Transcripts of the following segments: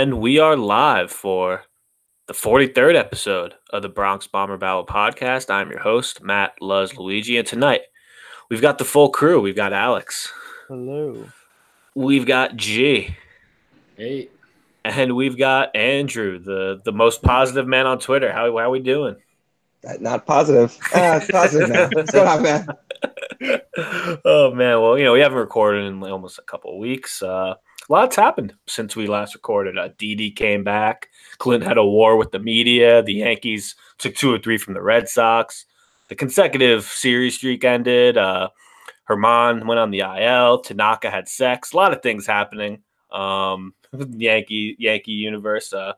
And we are live for the 43rd episode of the Bronx Bomber Battle podcast. I'm your host, Matt Luz Luigi. And tonight we've got the full crew. We've got Alex. Hello. We've got G. Hey. And we've got Andrew, the, the most positive man on Twitter. How, how are we doing? Uh, Not positive. Uh, positive now. What's going on, man? oh man, well, you know, we haven't recorded in almost a couple of weeks. Uh, a lot's happened since we last recorded. Uh, Didi came back. Clint had a war with the media. The Yankees took two or three from the Red Sox. The consecutive series streak ended. Uh, Germán went on the IL. Tanaka had sex. A lot of things happening. Um, Yankee Yankee universe. Uh,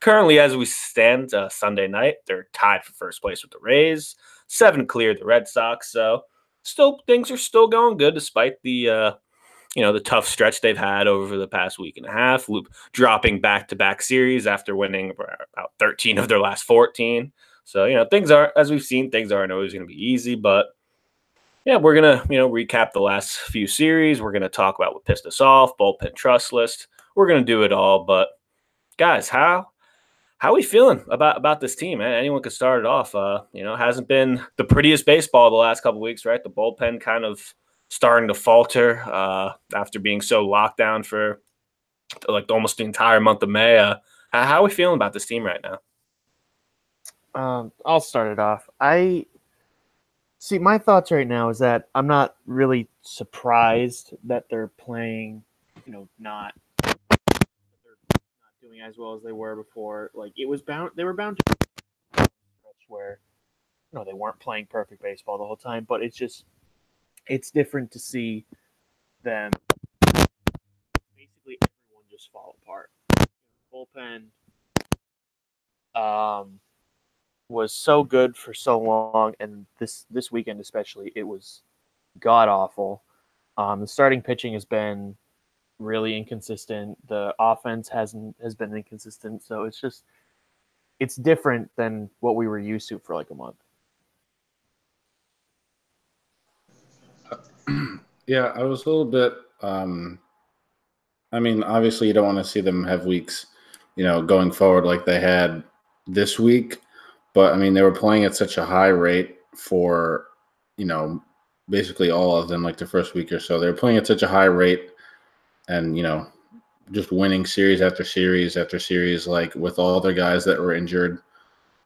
currently, as we stand, uh, Sunday night, they're tied for first place with the Rays. Seven cleared the Red Sox. So still things are still going good despite the uh, you know the tough stretch they've had over the past week and a half. Loop dropping back to back series after winning about 13 of their last 14. So you know things are as we've seen things aren't always going to be easy, but yeah, we're gonna you know recap the last few series. We're gonna talk about what pissed us off, bullpen trust list. We're gonna do it all, but guys, how how are we feeling about about this team? Man? Anyone could start it off. Uh, you know, hasn't been the prettiest baseball the last couple weeks, right? The bullpen kind of starting to falter uh, after being so locked down for like almost the entire month of May. Uh, how are we feeling about this team right now? Um, I'll start it off. I see my thoughts right now is that I'm not really surprised that they're playing, you know, not doing as well as they were before. Like it was bound they were bound to where you know they weren't playing perfect baseball the whole time, but it's just it's different to see them basically everyone just fall apart. Bullpen um was so good for so long, and this this weekend especially, it was god awful. Um, the starting pitching has been really inconsistent. The offense hasn't has been inconsistent. So it's just it's different than what we were used to for like a month. Yeah, I was a little bit. Um, I mean, obviously, you don't want to see them have weeks, you know, going forward like they had this week. But I mean, they were playing at such a high rate for, you know, basically all of them, like the first week or so. They were playing at such a high rate and, you know, just winning series after series after series, like with all their guys that were injured.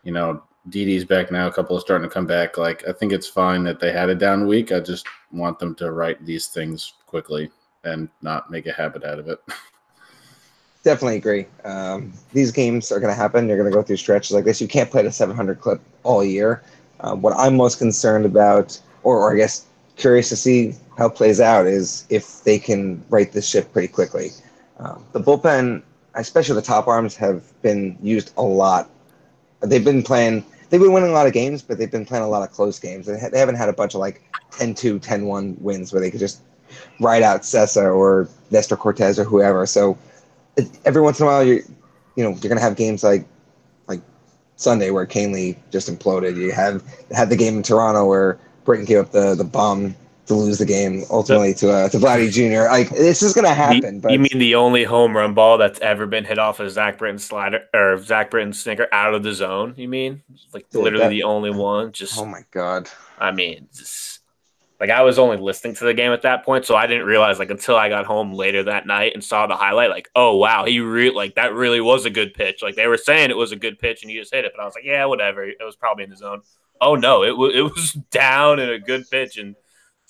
You know, Didi's back now, a couple are starting to come back. Like, I think it's fine that they had a down week. I just want them to write these things quickly and not make a habit out of it. Definitely agree. Um, these games are going to happen. You're going to go through stretches like this. You can't play the 700 clip all year. Uh, what I'm most concerned about, or, or I guess curious to see how it plays out, is if they can right this ship pretty quickly. Um, the bullpen, especially the top arms, have been used a lot. They've been playing, they've been winning a lot of games, but they've been playing a lot of close games. They, ha- they haven't had a bunch of like 10 2, 10 1 wins where they could just ride out Cessa or Nestor Cortes or whoever. So every once in a while, you you know, you're gonna have games like like Sunday where Kahnle just imploded. You have had the game in Toronto where Britton gave up the the bomb to lose the game ultimately to uh, to Vladdy Jr. Like this is gonna happen. You, but you mean the only home run ball that's ever been hit off a Zach Britton slider or Zach Britton sinker out of the zone? You mean like Dude, literally that- the only one? Just oh my god. I mean, just like I was only listening to the game at that point, so I didn't realize like until I got home later that night and saw the highlight, like, oh wow, he really like that really was a good pitch. Like they were saying it was a good pitch and he just hit it, but I was like, yeah, whatever. It was probably in the zone. Oh no, it was it was down and a good pitch, and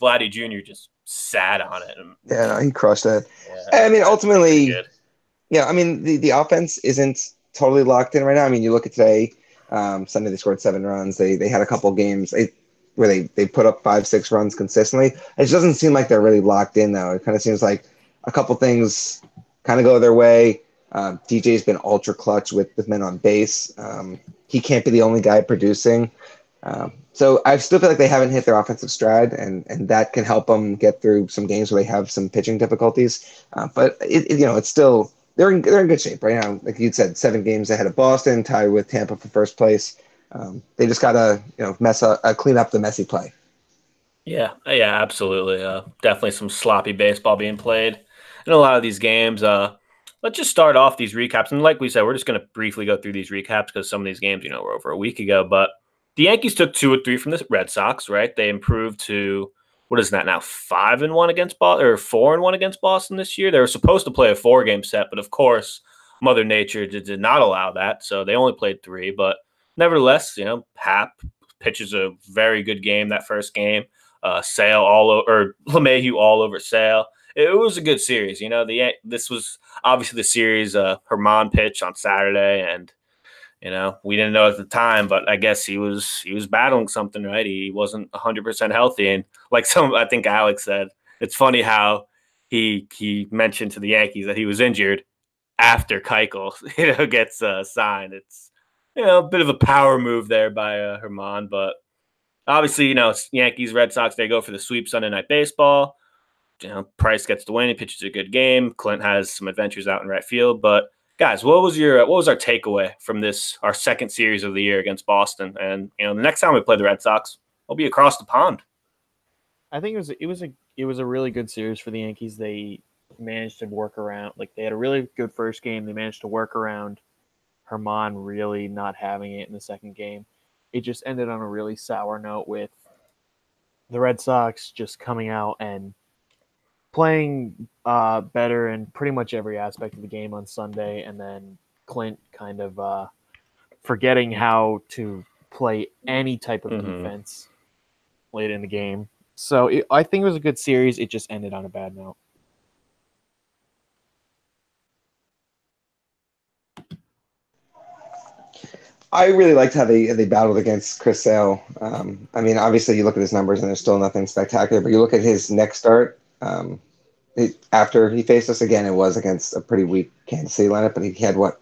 Vladdy Jr. just sat on it. Yeah, no, he crushed that. yeah, I mean, ultimately. Yeah, I mean the, the offense isn't totally locked in right now. I mean, you look at today, um, Sunday they scored seven runs. They they had a couple games they, where they they put up five six runs consistently. It just doesn't seem like they're really locked in though. It kind of seems like a couple things kind of go their way. Um, DJ's been ultra clutch with with men on base. Um, he can't be the only guy producing. Um, so I still feel like they haven't hit their offensive stride, and and that can help them get through some games where they have some pitching difficulties. Uh, but it, it- you know, it's still they're in they're in good shape right now. Like you said, seven games ahead of Boston, tied with Tampa for first place. Um, they just gotta you know mess up, uh, clean up the messy play. Yeah, yeah, absolutely. Uh, definitely some sloppy baseball being played in a lot of these games. Uh, let's just start off these recaps. And like we said, we're just to briefly go through these recaps because some of these games, you know, were over a week ago. But the Yankees took two or three from the Red Sox, right? They improved to what is that now? Five and one against Boston, or four and one against Boston this year. They were supposed to play a four game set, but of course, Mother Nature did, did not allow that, so they only played three. But nevertheless, you know, Happ pitches a very good game that first game. Uh, Sale all over, or LeMahieu all over Sale. It, was a good series. You know, the this was obviously the series. Uh, Germán pitch on Saturday, and you know we didn't know at the time, but I guess he was he was battling something. Right, he wasn't hundred percent healthy, and like some, I think Alex said, it's funny how he he mentioned to the Yankees that he was injured after Keuchel, you know, gets uh, signed. It's you know a bit of a power move there by uh, Germán, but obviously, you know, Yankees, Red Sox, they go for the sweep Sunday night baseball. You know, Price gets the win. He pitches a good game. Clint has some adventures out in right field. But guys, what was your what was our takeaway from this our second series of the year against Boston? And you know, the next time we play the Red Sox, we'll be across the pond. I think it was it was a it was a really good series for the Yankees. They managed to work around like they had a really good first game. They managed to work around Germán really not having it in the second game it just ended on a really sour note with the Red Sox just coming out and playing uh, better in pretty much every aspect of the game on Sunday, and then Clint kind of uh, forgetting how to play any type of mm-hmm. defense late in the game. So it, I think it was a good series. It just ended on a bad note. I really liked how they they battled against Chris Sale. Um, I mean, obviously, you look at his numbers and there's still nothing spectacular, but you look at his next start. Um, after he faced us again, it was against a pretty weak Kansas City lineup, but he had what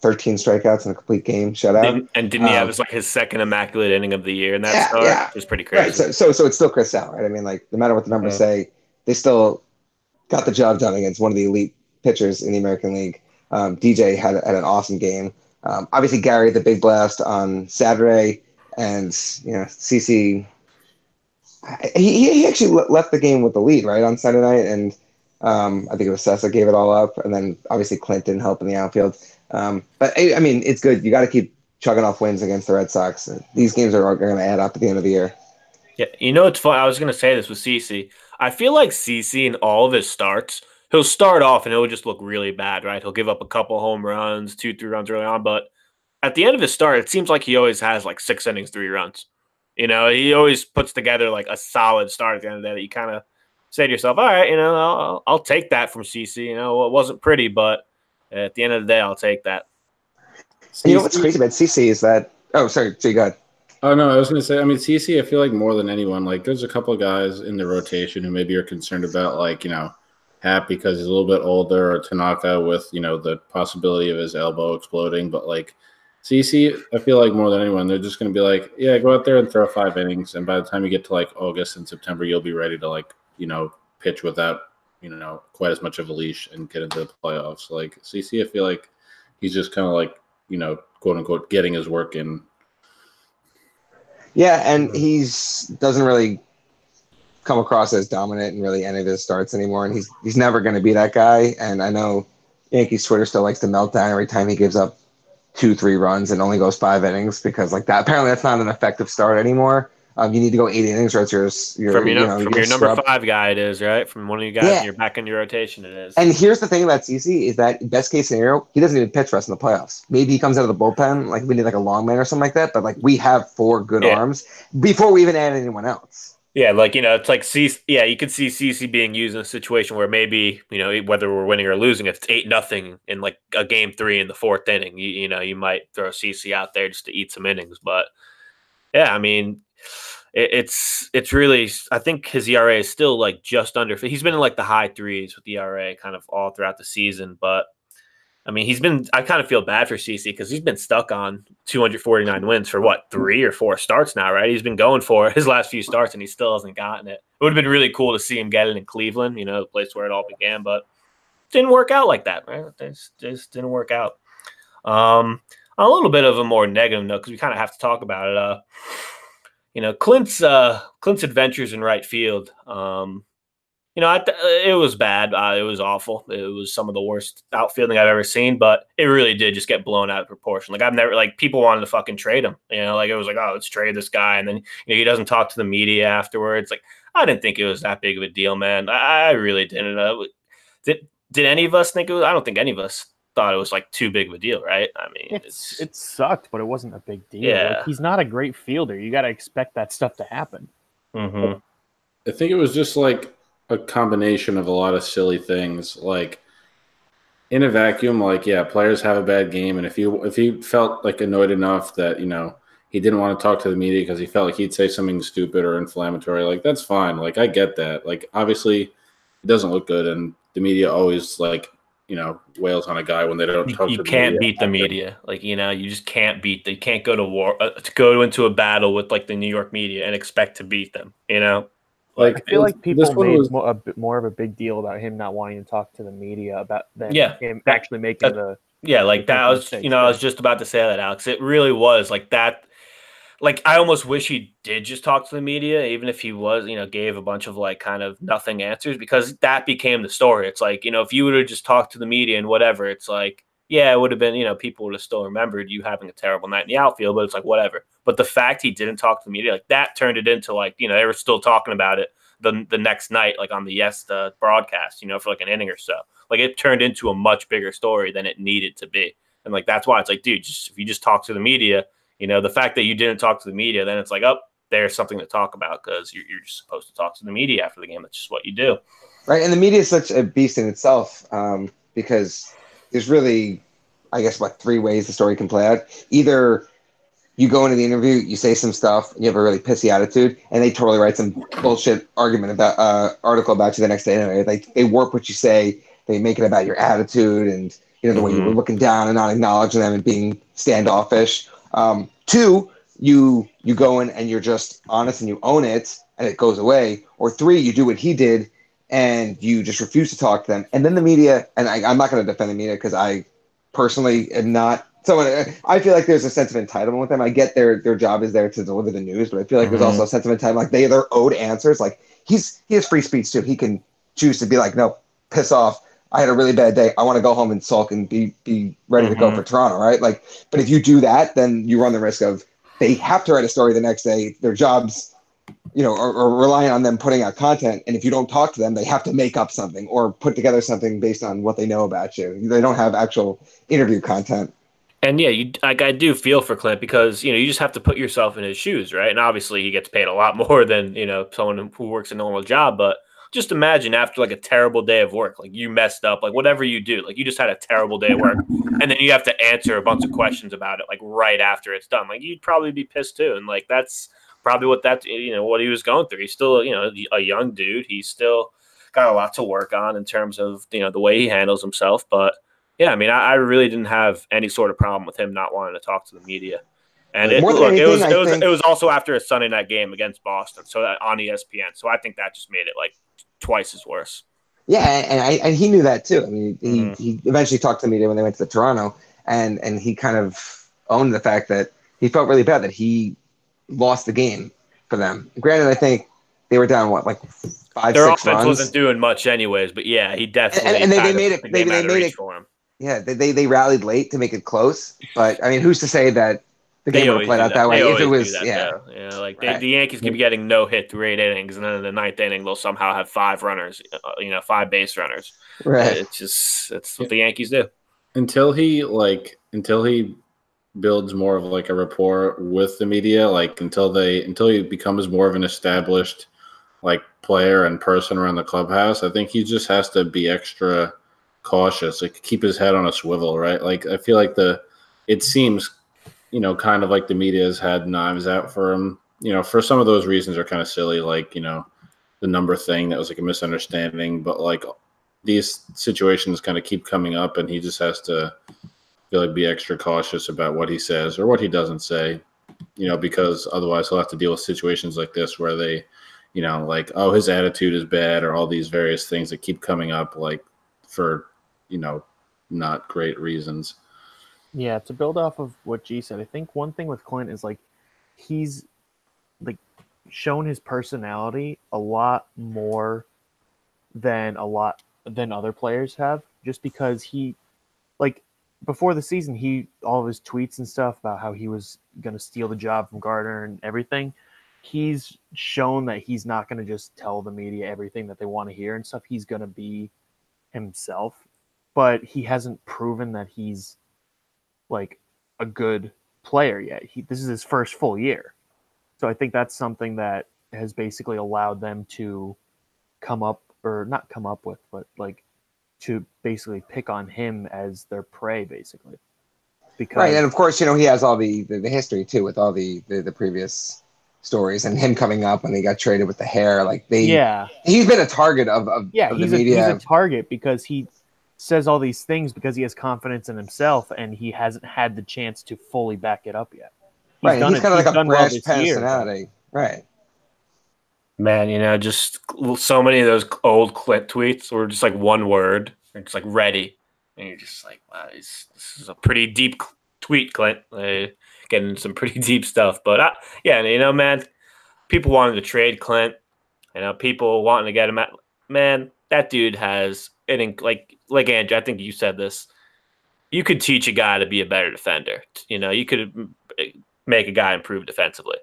13 strikeouts in a complete game shutout. Didn't, and didn't he um, have like his second immaculate inning of the year And that yeah, start? Yeah. It was pretty crazy. Right. So, so, so it's still Chris Sale, right? I mean, like no matter what the numbers say, they still got the job done against one of the elite pitchers in the American League. Um, DJ had, had an awesome game. Um, obviously, Gary the big blast on Saturday, and you know CC. He, he actually left the game with the lead right on Saturday night, and um, I think it was Cessa gave it all up, and then obviously Clinton helped in the outfield. Um, but I, I, mean, it's good. You got to keep chugging off wins against the Red Sox. These games are, going to add up at the end of the year. Yeah, you know it's fun. I was going to say this with CC. I feel like CC in all of his starts he'll start off and it'll just look really bad, right? He'll give up a couple home runs, two, three runs early on, but at the end of his start, it seems like he always has like six innings, three runs. You know, he always puts together like a solid start at the end of the day that you kind of say to yourself, all right, you know, I'll, I'll take that from CC. You know, it wasn't pretty, but at the end of the day, I'll take that. You know what's crazy about CC is that, oh, sorry, Jay, go ahead. Oh no, I was going to say. I mean, CC. I feel like more than anyone, like there's a couple of guys in the rotation who maybe are concerned about, like you know, Happ because he's a little bit older, or Tanaka with you know the possibility of his elbow exploding. But like CC, I feel like more than anyone, they're just going to be like, yeah, go out there and throw five innings, and by the time you get to like August and September, you'll be ready to like you know pitch without you know quite as much of a leash and get into the playoffs. Like CC, I feel like he's just kind of like you know quote unquote getting his work in. Yeah, and he's doesn't really come across as dominant in really any of his starts anymore, and he's he's never going to be that guy. And I know Yankees Twitter still likes to melt down every time he gives up two, three runs and only goes five innings because like that. Apparently, that's not an effective start anymore. Um, you need to go eight innings, it's your, your from your, you know, from your number five guy. It is right from one of you guys. Yeah. you're back in your rotation. It is. And here's the thing about CC is that best case scenario, he doesn't even pitch for us in the playoffs. Maybe he comes out of the bullpen, like we need like a long man or something like that. But like we have four good yeah. arms before we even add anyone else. Yeah, like you know, it's like C. Yeah, you could see CC being used in a situation where maybe you know whether we're winning or losing, if it's eight nothing in like a game three in the fourth inning, you, you know, you might throw CC out there just to eat some innings. But yeah, I mean, it, it's it's really. I think his ERA is still like just under. He's been in like the high threes with the ERA kind of all throughout the season, but I mean, he's been. I kind of feel bad for CC because he's been stuck on 249 wins for what three or four starts now, right? He's been going for his last few starts and he still hasn't gotten it. It would have been really cool to see him get it in Cleveland, you know, the place where it all began, but didn't work out like that, right? Just, just didn't work out. Um, a little bit of a more negative note because we kind of have to talk about it. Uh, you know, Clint's uh, Clint's adventures in right field. Um, you know, I, it was bad. Uh, it was awful. It was some of the worst outfielding I've ever seen, but it really did just get blown out of proportion. Like I've never like people wanted to fucking trade him. You know, like it was like, oh, let's trade this guy, and then you know he doesn't talk to the media afterwards. Like I didn't think it was that big of a deal, man. I, I really didn't. Uh, did did any of us think it was? I don't think any of us thought it was like too big of a deal, right? I mean, it's, it's it sucked, but it wasn't a big deal. Yeah. Like, he's not a great fielder. You got to expect that stuff to happen. Mm-hmm. I think it was just like a combination of a lot of silly things. Like in a vacuum, like yeah, players have a bad game, and if you if he felt like annoyed enough that you know he didn't want to talk to the media because he felt like he'd say something stupid or inflammatory, like that's fine. Like I get that. Like obviously, it doesn't look good, and the media always like you know wails on a guy when they don't You, talk you to the can't media. beat the media, like you know, you just can't beat. They can't go to war, uh, to go into a battle with like the New York media and expect to beat them. You know, Like I feel like people made was more, a bit more of a big deal about him not wanting to talk to the media about than Yeah. him actually making that- the. Yeah, like that. Was, you know, I was just about to say that, Alex. It really was like that. Like I almost wish he did just talk to the media, even if he was, you know, gave a bunch of like kind of nothing answers, because that became the story. It's like, you know, if you would have just talked to the media and whatever, it's like, yeah, it would have been, you know, people would have still remembered you having a terrible night in the outfield, but it's like whatever. But the fact he didn't talk to the media, like that turned it into like, you know, they were still talking about it the the next night, like on the YES uh, broadcast, you know, for like an inning or so. Like it turned into a much bigger story than it needed to be. And like that's why it's like, dude, just if you just talk to the media, you know, the fact that you didn't talk to the media, then it's like, oh, there's something to talk about because you're, you're just supposed to talk to the media after the game. That's just what you do. right? And the media is such a beast in itself um, because there's really, I guess, what three ways the story can play out. Either you go into the interview, you say some stuff, and you have a really pissy attitude, and they totally write some bullshit argument about uh, article about you the next day. Anyway, they they warp what you say, they make it about your attitude and you know the way you were looking down and not acknowledging them and being standoffish. Um, two, you you go in and you're just honest and you own it, and it goes away. Or three, you do what he did and you just refuse to talk to them. And then the media, and I, I'm not going to defend the media because I personally am not someone. I feel like there's a sense of entitlement with them. I get their their job is there to deliver the news, but I feel like Mhm. there's also a sense of entitlement. Like they they're owed answers. Like he's he has free speech too. He can choose to be like, no, piss off. I had a really bad day. I want to go home and sulk and be be ready to go Mhm. for Toronto, right? Like, but if you do that, then you run the risk of they have to write a story the next day. Their jobs you know, are, are relying on them putting out content. And if you don't talk to them, they have to make up something or put together something based on what they know about you. They don't have actual interview content. And yeah, you like I do feel for Clint because you know you just have to put yourself in his shoes, right? And obviously he gets paid a lot more than you know someone who works a normal job. But just imagine after like a terrible day of work, like you messed up, like whatever you do, like you just had a terrible day of work, and then you have to answer a bunch of questions about it, like right after it's done. Like you'd probably be pissed too, and like that's probably what that you know what he was going through. He's still you know a young dude. He's still got a lot to work on in terms of you know the way he handles himself, but yeah, I mean, I, I really didn't have any sort of problem with him not wanting to talk to the media. And it, look, it was it was think- it was also after a Sunday night game against Boston, so that, on ESPN. So I think that just made it like twice as worse. Yeah, and I and he knew that too. I mean, he, Mhm. he eventually talked to the media when they went to the Toronto, and and he kind of owned the fact that he felt really bad that he lost the game for them. Granted, I think they were down what like five Their offense runs. wasn't doing much, anyways. But yeah, he definitely and they- they made it- the they- they made it- for him. yeah, they, they they rallied late to make it close, but I mean, who's to say that the They game would always have played out that, way They if it was do that, yeah. though. yeah. Like they, Right. the Yankees could be getting no hit through eight innings, and then in the ninth inning they'll somehow have five runners, uh, you know, five base runners. Right. It's just it's what the Yankees do. until he like until he builds more of like a rapport with the media like until they until he becomes more of an established like player and person around the clubhouse i think he just has to be extra cautious like keep his head on a swivel right like i feel like the it seems you know kind of like the media has had knives out for him you know for some of those reasons are kind of silly like you know the number thing that was like a misunderstanding but like these situations kind of keep coming up and he just has to feel like be extra cautious about what he says or what he doesn't say you know because otherwise he'll have to deal with situations like this where they you know like oh his attitude is bad or all these various things that keep coming up like for you know not great reasons Yeah, to build off of what G said, I think one thing with Clint is like he's like shown his personality a lot more than a lot than other players have, just because he, like, before the season, he all of his tweets and stuff about how he was going to steal the job from Gardner and everything. He's shown that he's not going to just tell the media everything that they want to hear and stuff. He's going to be himself, but he hasn't proven that he's like a good player yet. He, this is his first full year. So I think that's something that has basically allowed them to come up or not come up with, but like to basically pick on him as their prey, basically. Because right, and of course, you know he has all the the, the history too with all the, the the previous stories and him coming up when he got traded with the hair. Like they, yeah, he's been a target of, of yeah, of he's, the a, he's a target because he says all these things because he has confidence in himself and he hasn't had the chance to fully back it up yet. He's right, he's it- kind of like a done well brash this year. personality. Right. Man, you know, just so many of those old Clint tweets were just like one word, or just like ready, and you're just like, wow, this, this is a pretty deep tweet, Clint. Uh, getting some pretty deep stuff, but uh, yeah, and, you know, man, people wanted to trade Clint. You know, people wanting to get him at man. That dude has In, like, like Andrew, I think you said this. You could teach a guy to be a better defender. You know, you could mm, make a guy improve defensively.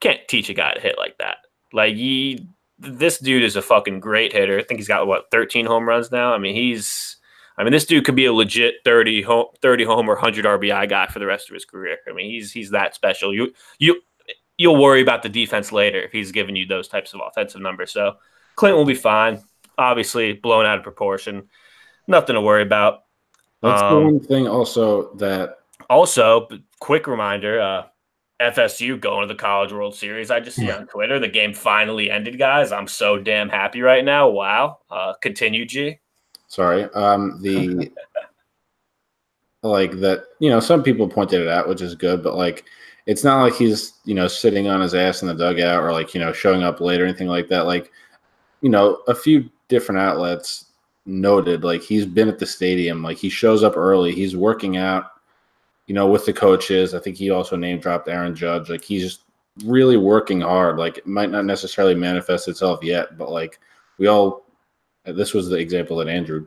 Can't teach a guy to hit like that. Like he, this dude is a fucking great hitter. I think he's got what 13 home runs now. I mean, he's, I mean, this dude could be a legit 30 home, 30 home or 100 RBI guy for the rest of his career. I mean, he's he's that special. You you you'll worry about the defense later if he's giving you those types of offensive numbers. So Clinton will be fine. Obviously, blown out of proportion. Nothing to worry about. That's the Um, one thing also that Also, quick reminder: uh, FSU going to the College World Series. I just see on Twitter the game finally ended, guys. I'm so damn happy right now. Wow. Uh, continue, G. sorry um the like that you know some people pointed it out which is good but like it's not like he's you know sitting on his ass in the dugout or like you know showing up late or anything like that like you know a few different outlets noted like he's been at the stadium like he shows up early he's working out you know with the coaches i think he also name dropped aaron judge like he's just really working hard like it might not necessarily manifest itself yet but like we all this was the example that andrew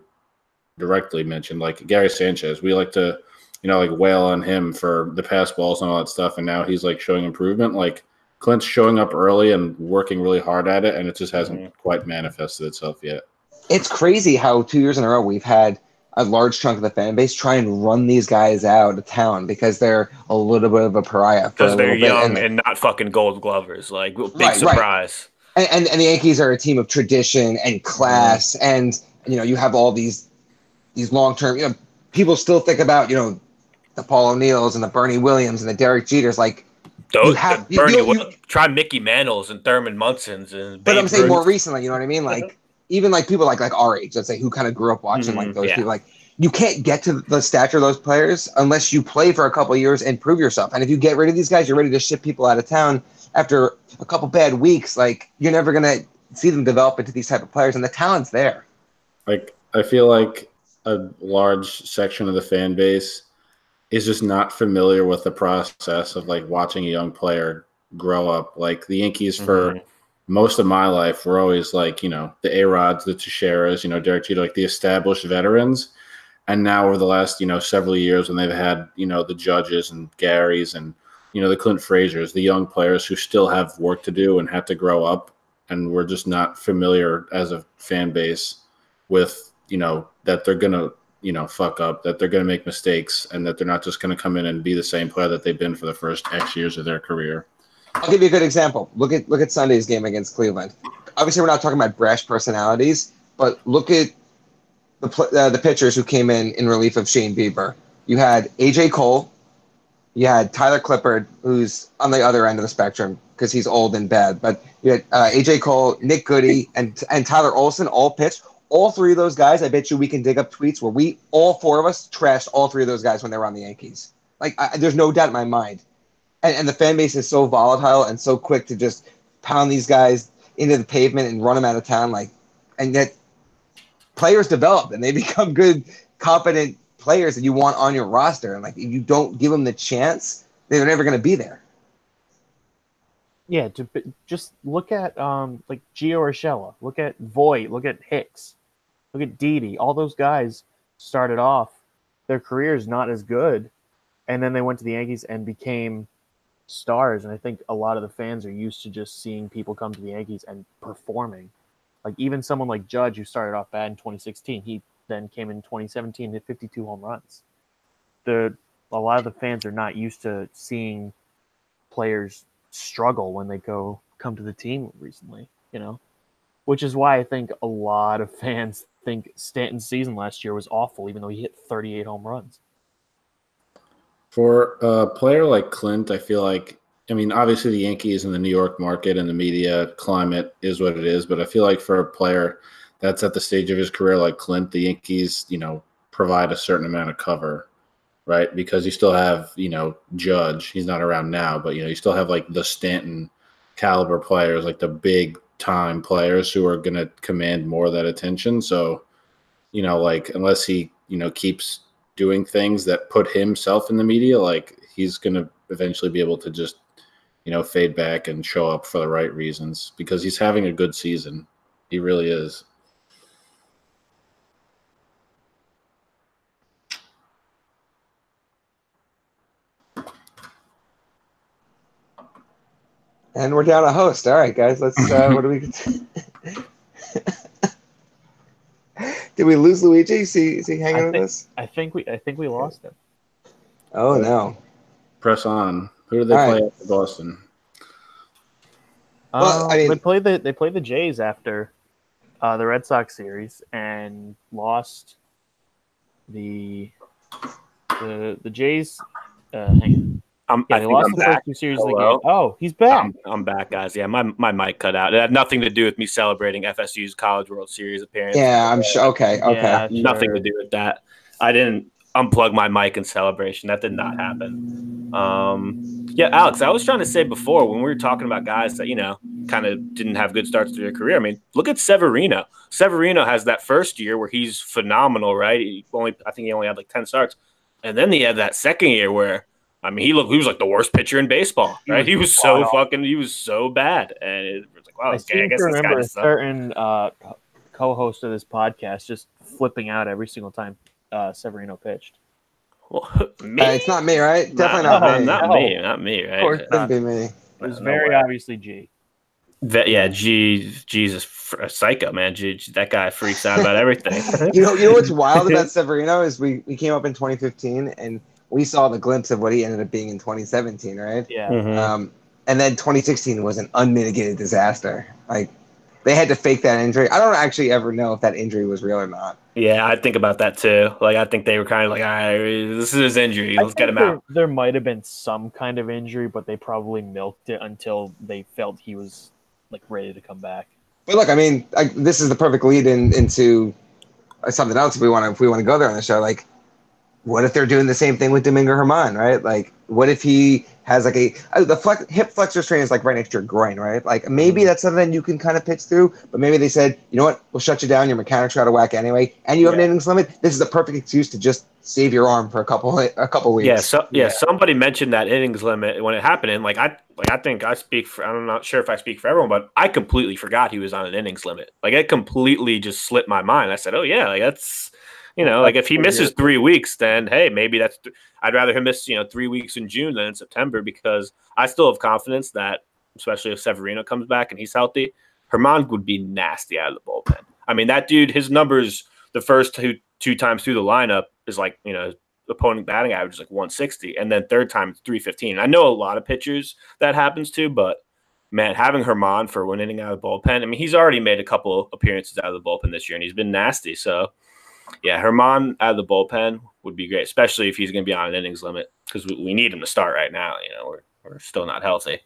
directly mentioned, like Gary Sanchez. We like to, you know, like wail on him for the pass balls and all that stuff, and now he's like showing improvement. Like Clint's showing up early and working really hard at it, and it just hasn't mm-hmm. quite manifested itself yet. It's crazy how two years in a row we've had a large chunk of the fan base try and run these guys out of town because they're a little bit of a pariah Because they're young And- and, not fucking gold glovers. Like, big Right, right. surprise. and, and, and the Yankees are a team of tradition and class, mm-hmm. and you know you have all these these long term. You know, people still think about you know the Paul O'Neills and the Bernie Williams and the Derek Jeters. Like, Those, have- you- Bernie, you- Wil- try Mickey Mantles and Thurman Munson's and but Babe I'm saying Ruth. more recently. You know what I mean? Like even like people like like our age, let's say, who kind of grew up watching like Mhm, those yeah. people. Like you can't get to the stature of those players unless you play for a couple of years and prove yourself. And if you get rid of these guys, you're ready to ship people out of town after a couple bad weeks. Like you're never gonna see them develop into these type of players, and the talent's there. Like I feel like a large section of the fan base is just not familiar with the process of like watching a young player grow up. Like the Yankees for Mhm. most of my life were always like, you know, the A Rods, the Teixeiras, you know, Derek Jeter, like the established veterans. And now over the last, you know, several years when they've had, you know, the judges and Gary's and, you know, the Clint Frazier's, the young players who still have work to do and have to grow up. And we're just not familiar as a fan base with, you know, that they're gonna, you know, fuck up, that they're gonna make mistakes and that they're not just gonna come in and be the same player that they've been for the first X years of their career. I'll give you a good example. Look at look at Sunday's game against Cleveland. Obviously, we're not talking about brash personalities, but look at the uh, the pitchers who came in in relief of Shane Bieber. You had AJ Cole, you had Tyler Clippard, who's on the other end of the spectrum because he's old and bad. But you had uh, AJ Cole, Nick Goody, and and Tyler Olson all pitched. All three of those guys, I bet you we can dig up tweets where we all four of us trashed all three of those guys when they were on the Yankees. Like, I, there's no doubt in my mind and, and the fan base is so volatile and so quick to just pound these guys into the pavement and run them out of town. Like, and yet players develop and they become good, competent players that you want on your roster. And like, if you don't give them the chance, they're never going to be there. Yeah, to just look at um like Gio Urshela, look at Voit, look at Hicks, look at Didi. All those guys started off their careers not as good, and then they went to the Yankees and became stars. And I think a lot of the fans are used to just seeing people come to the Yankees and performing. Like even someone like Judge, who started off bad in 2016, he then came in 2017 hit 52 home runs. The a lot of the fans are not used to seeing players struggle when they go come to the team recently, you know, which is why I think a lot of fans think Stanton's season last year was awful, even though he hit 38 home runs. For a player like Clint, I feel like, I mean, obviously the Yankees and the New York market and the media climate is what it is, but I feel like for a player that's at the stage of his career like Clint, the Yankees, you know, provide a certain amount of cover right? Because you still have, you know, Judge. He's not around now, but you know, you still have like the Stanton caliber players, like the big time players who are going to command more of that attention. So, you know, like unless he, you know, keeps doing things that put himself in the media, like he's going to eventually be able to just, you know, fade back and show up for the right reasons because he's having a good season. He really is. And we're down a host. All right, guys. Let's. Uh, what do we? Did we lose Luigi? Is he, is he hanging I with think, us? I think we I think we lost him. Oh no. Press on. Who did they All play right. at Boston? Well, Um, I mean- they played the they played the Jays after uh, the Red Sox series and lost the the the Jays. Uh, hang on. I'm, Yeah, I they think lost I'm the back. first two series of the game. Oh, he's back. I'm, I'm back, guys. Yeah, my my mic cut out. It had nothing to do with me celebrating FSU's College World Series appearance. Yeah, I'm sure. Okay. Okay. Yeah, nothing sure. to do with that. I didn't unplug my mic in celebration. That did not happen. Um, yeah, Alex, I was trying to say before when we were talking about guys that you know kind of didn't have good starts to their career. I mean, look at Severino. Severino has that first year where he's phenomenal, right? He only I think he only had like ten starts, and then he had that second year where. I mean, he looked. He was like the worst pitcher in baseball, He right? was he was so god-awful. fucking. He was so bad, and it was like, wow, I okay, I guess to this guy remember a just certain uh, co-host of this podcast just flipping out every single time uh, Severino pitched. Well, me? Uh, it's not me, right? Definitely not, not, me. not No. me. Not me. Right? Of course Couldn't be me. It was very way. obviously G. That, yeah, G, Jesus, a psycho man. G, G- that guy freaks out about everything. You know, you know what's wild about Severino is we, we came up in 2015 and we saw the glimpse of what he ended up being in 2017, right? Yeah. Mhm. Um, and then 2016 was an unmitigated disaster. Like they had to fake that injury. I don't actually ever know if that injury was real or not. Yeah, I think about that too. Like, I think they were kind of like, all right, this is his injury. Let's get him there, out. There might have been some kind of injury, but they probably milked it until they felt he was like ready to come back. But look, I mean, like, this is the perfect lead in, into uh, something else. If we want to, if we want to go there on the show, like, what if they're doing the same thing with Domingo Germán, right? Like, what if he has like a uh, the flex, hip flexor strain is like right next to your groin, right? Like maybe that's something you can kind of pitch through, but maybe they said, you know what, we'll shut you down. Your mechanics are out of whack anyway, and you have an innings limit. This is the perfect excuse to just save your arm for a couple a couple weeks. Yeah, so yeah, Yeah. somebody mentioned that innings limit when it happened, and like I like I think I speak for I'm not sure if I speak for everyone, but I completely forgot he was on an innings limit. Like it completely just slipped my mind. I said, oh yeah, like that's you know like if he misses three weeks, then hey, maybe that's th- I'd rather him miss you know three weeks in June than in September because I still have confidence that especially if Severino comes back and he's healthy, Germán would be nasty out of the bullpen. I mean that dude, his numbers the first two two times through the lineup is like you know opponent batting average is like 160, and then third time 315. I know a lot of pitchers that happens to, but man, having Germán for one inning out of the bullpen, I mean, he's already made a couple appearances out of the bullpen this year, and he's been nasty. So, yeah, Germán out of the bullpen would be great, especially if he's going to be on an innings limit because we, we need him to start right now. You know, we're we're still not healthy.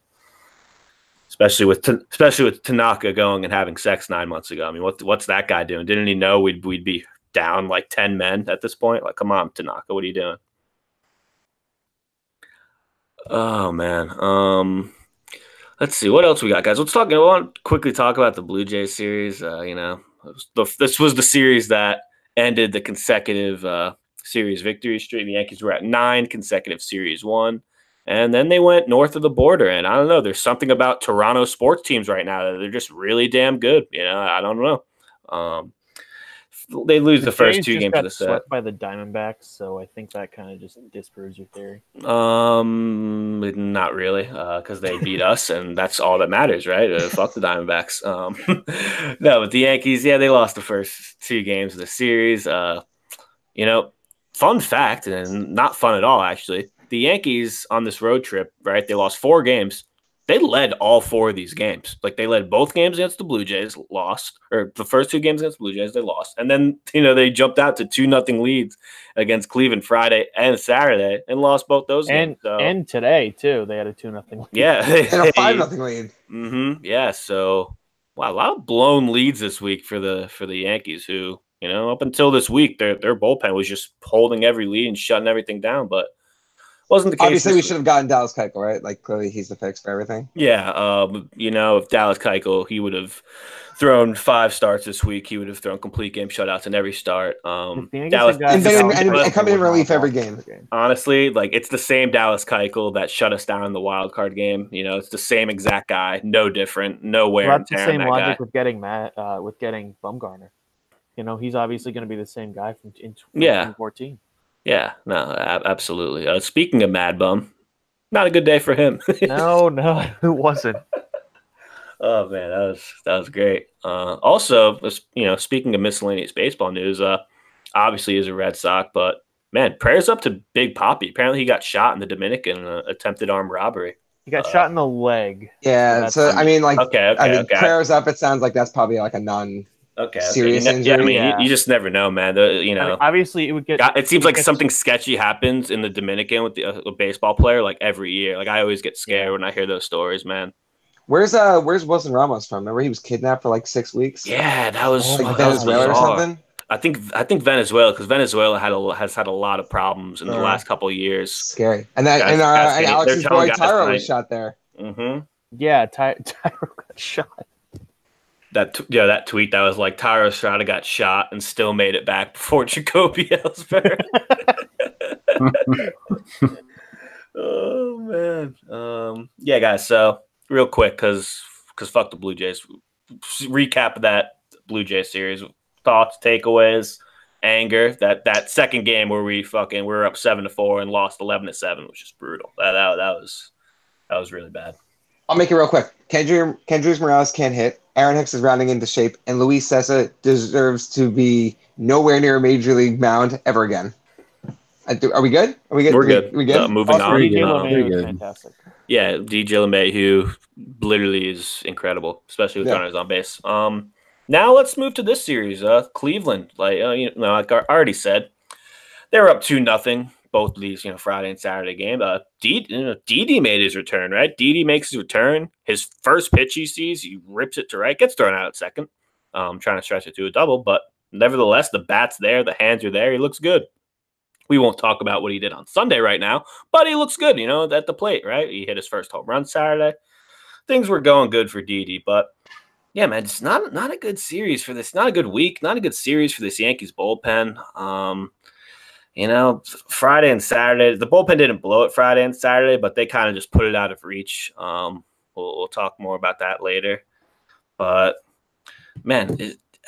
Especially with especially with Tanaka going and having sex nine months ago. I mean, what what's that guy doing? Didn't he know we'd we'd be down like 10 men at this point. Like, come on, Tanaka, what are you doing? Oh man. Um let's see what else we got, guys. Let's talk. I want to quickly talk about the Blue Jays series. Uh, you know, the, this was the series that ended the consecutive uh, series victory streak. The Yankees were at nine consecutive series one. And then they went north of the border, and I don't know. There's something about Toronto sports teams right now that they're just really damn good. You know, I don't know. Um, they lose the, first two games of the set. swept by the Diamondbacks, so I think that kind of just disproves your theory. Um, not really, because they beat us, and that's all that matters, right? Uh, fuck the Diamondbacks. Um, no, but the Yankees, yeah, they lost the first two games of the series. Uh, you know, fun fact, and not fun at all, actually. The Yankees on this road trip, right? They lost four games. They led all four of these games. Like they led both games against the Blue Jays, lost, or the first two games against the Blue Jays, they lost, and then you know they jumped out to two nothing leads against Cleveland Friday and Saturday and lost both those And games. So, and today too, they had a two nothing. lead. yeah, And a five nothing lead. Mm-hmm. Yeah. So, wow, a lot of blown leads this week for the for the Yankees, who you know up until this week their their bullpen was just holding every lead and shutting everything down, but wasn't the case. Obviously, we should have gotten Dallas Keuchel, right? Like clearly, he's the fix for everything. Yeah. Um. You know, if Dallas Keuchel, he would have thrown five starts this week. He would have thrown complete game shutouts in every start. Um. If the Yankees Dallas, And then- Dallas and- and coming in relief every game. honestly, like it's the same Dallas Keuchel that shut us down in the wild card game. You know, it's the same exact guy, no different, no wear Well, that's the same that logic guy. with getting Matt uh, with getting Bumgarner. You know, he's obviously going to be the same guy from, in, from Yeah. 2014. Yeah, no, a- absolutely. Uh, speaking of Mad Bum, not a good day for him. No, no, it wasn't. oh man, that was that was great. Uh, also, was- you know, speaking of miscellaneous baseball news, uh, obviously is a Red Sox, but man, prayers up to Big Poppy. Apparently, he got shot in the Dominican in an attempted armed robbery. He got Uh, shot in the leg. Yeah. That's So I mean, like, Okay, okay, I mean, okay, prayers up. It sounds like that's probably like a non. Okay. okay. serious You ne- Yeah, I mean, Yeah. you, you just never know, man. The, you I know, mean, obviously, it would get. It seems it like gets- something sketchy happens in the Dominican with the uh, a baseball player like every year. Like I always get scared when I hear those stories, man. Where's uh Where's Wilson Ramos from? Remember he was kidnapped for like six weeks. Yeah, that was Oh Like that was Venezuela or something. I think I think Venezuela because Venezuela had a, has had a lot of problems in the Uh. last couple of years. Scary. And that Guys- and, uh, guys and Alex's boy Thairo was shot there. Mm-hmm. Yeah, Ty- Thairo got shot. That t- yeah, that tweet that was like Thairo Estrada got shot and still made it back before Jacoby Ellsbury. oh man, um, yeah, guys. So real quick, because because fuck the Blue Jays. Recap of that Blue Jay series. Thoughts, takeaways, anger. That that second game where we fucking we were up seven to four and lost eleven to seven was just brutal. That that, that was that was really bad. I'll make it real quick. Kendrys Kendrys Morales can't hit. Aaron Hicks is rounding into shape, and Luis Cessa deserves to be nowhere near a major league mound ever again. Are we good? Are we good? We're We- good. We, good? Uh, moving Also, on. pretty DJ good. LeMahieu was fantastic. Yeah, DJ LeMahieu literally is incredible, especially with Yeah. runners on base. Um, now let's move to this series. Uh, Cleveland, like uh, you know, like I already said, they were up two nothing both these, you know, Friday and Saturday game. Uh, D, you know, Didi made his return, right? Didi makes his return. His first pitch he sees, he rips it to right, gets thrown out at second. Um, trying to stretch it to a double, but nevertheless, the bat's there, the hands are there. He looks good. We won't talk about what he did on Sunday right now, but he looks good, you know, at the plate, right? He hit his first home run Saturday. Things were going good for Didi, but yeah, man, it's not not a good series for this. Not a good week. Not a good series for this Yankees bullpen. Um, you know, Friday and Saturday, the bullpen didn't blow it Friday and Saturday, but they kind of just put it out of reach. Um, we'll, we'll talk more about that later. But man, it,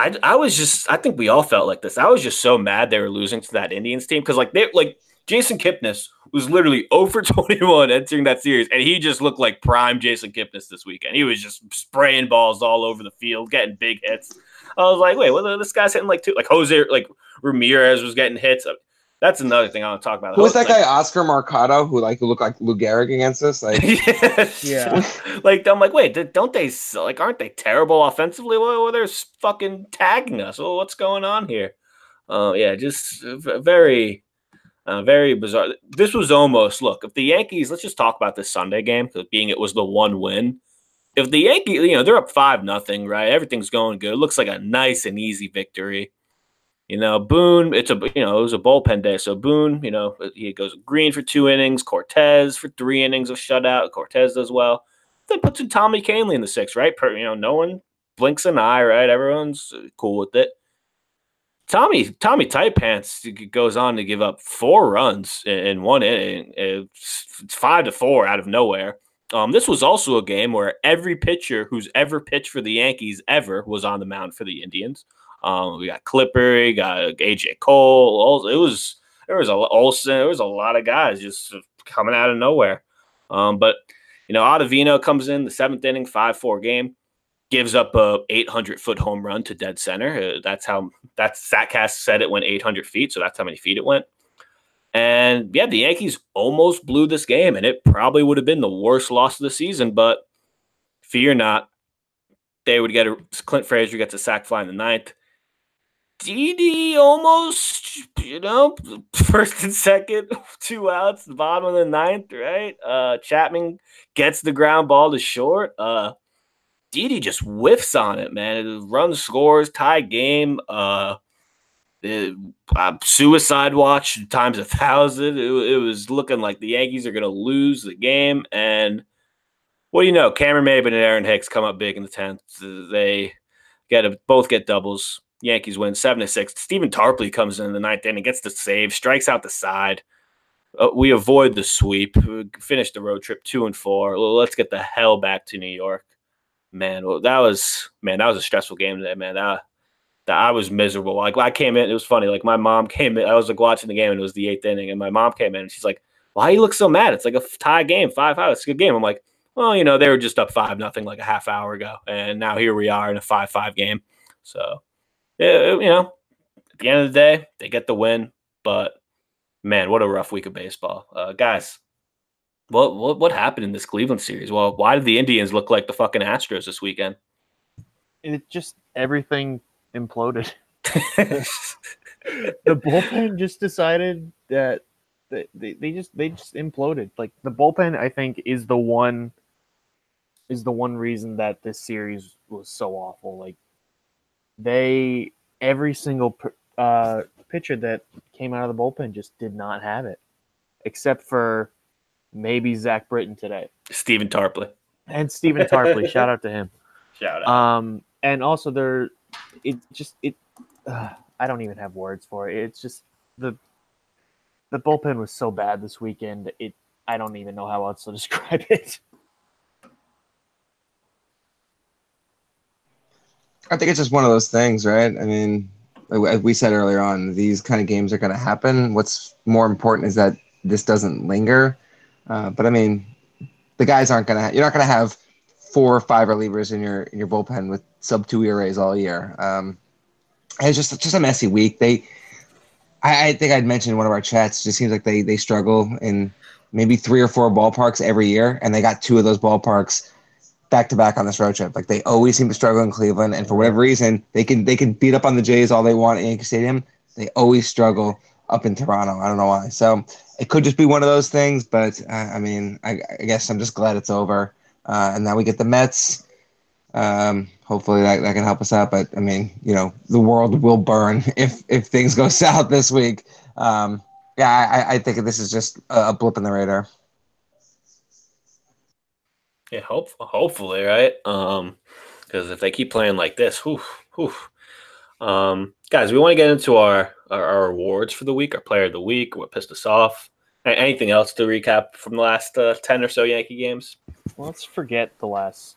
I I was just I think we all felt like this. I was just so mad they were losing to that Indians team because like they like Jason Kipnis was literally 0 for 21 entering that series, and he just looked like prime Jason Kipnis this weekend. He was just spraying balls all over the field, getting big hits. I was like, wait, what? This guy's hitting like two, like Jose, like Ramirez was getting hits. That's another thing I want to talk about. Who was that Like- guy, Oscar Mercado, who like looked like Lou Gehrig against us? Like. Yeah. like I'm like, wait, don't they like? Aren't they terrible offensively? Well, well they're fucking tagging us. Well, what's going on here? Uh, yeah, just uh, very, uh, very bizarre. This was almost look. If the Yankees, let's just talk about this Sunday game, 'cause being it was the one win. If the Yankees, you know, they're up five nothing, right? Everything's going good. It looks like a nice and easy victory. You know, Boone, it's a you know, it was a bullpen day. So Boone, you know, he goes green for two innings, Cortes for three innings of shutout. Cortes does well. Then puts in Tommy Kahnle in the sixth, right? Per, you know, no one blinks an eye, right? Everyone's cool with it. Tommy Tommy Tight Pants goes on to give up four runs in one inning. It's five to four out of nowhere. Um, this was also a game where every pitcher who's ever pitched for the Yankees ever was on the mound for the Indians. Um, we got Clipper, we got AJ Cole. It was there was a Olson. There was a lot of guys just coming out of nowhere. Um, but you know, Ottavino comes in the seventh inning, five four game, gives up a 800 foot home run to dead center. Uh, that's how that's Statcast said it went 800 feet, so that's how many feet it went. And yeah, the Yankees almost blew this game, and it probably would have been the worst loss of the season. But fear not, they would get a Clint Frazier gets a sac fly in the ninth. Didi almost, you know, first and second, two outs, the bottom of the ninth, right? Uh, Chapman gets the ground ball to short. Uh, Didi just whiffs on it, man. It runs, scores, tie game. Uh, it, uh, suicide watch times a thousand. It, it, was looking like the Yankees are going to lose the game. And what do you know? Cameron Maybin and Aaron Hicks come up big in the tenth. They get a, both get doubles. Yankees win seven to six. Stephen Tarpley comes in the ninth inning, gets the save, strikes out the side. Uh, we avoid the sweep. We finish the road trip two and four. Let's get the hell back to New York, man. Well, that was man. That was a stressful game today, man. That, that I was miserable. Like I came in, it was funny. Like my mom came in. I was like watching the game, and it was the eighth inning, and my mom came in, and she's like, "Why you look so mad? It's like a tie game, five five. It's a good game." I'm like, "Well, you know, they were just up five nothing like a half hour ago, and now here we are in a five five game." So you know, at the end of the day, they get the win. But man, what a rough week of baseball, uh, guys. What, what what happened in this Cleveland series? Well, why did the Indians look like the fucking Astros this weekend? It just everything imploded. the bullpen just decided that they, they, they just they just imploded. Like the bullpen, I think, is the one is the one reason that this series was so awful. Like they every single uh, pitcher that came out of the bullpen just did not have it, except for maybe Zach Britton today. Stephen Tarpley and Stephen Tarpley. shout out to him. Shout out. Um, and also there, it just it. Uh, I don't even have words for it. It's just the the bullpen was so bad this weekend. It I don't even know how else to describe it. I think it's just one of those things, right? I mean, like we said earlier on, these kind of games are going to happen. What's more important is that this doesn't linger. Uh, but I mean, the guys aren't going to. Ha- you're not going to have four or five relievers in your in your bullpen with sub two ERAs all year. Um, it's just just a messy week. They, I, I think I'd mentioned in one of our chats. Just seems like they they struggle in maybe three or four ballparks every year, and they got two of those ballparks back to back on this road trip. Like they always seem to struggle in Cleveland, and for whatever reason, they can they can beat up on the Jays all they want at Yankee Stadium. They always struggle up in Toronto. I don't know why. So it could just be one of those things. But uh, I mean, I, I, guess I'm just glad it's over, uh, and now we get the Mets. Um, hopefully that, that can help us out. But I mean, you know, the world will burn if if things go south this week. Um, yeah, I, I think this is just a blip in the radar. Yeah, hope hopefully, right? Um, because if they keep playing like this, whew, whew. Um, guys, we want to get into our, our, our awards for the week, our player of the week, what pissed us off. Anything else to recap from the last uh, ten or so Yankee games? Let's forget the last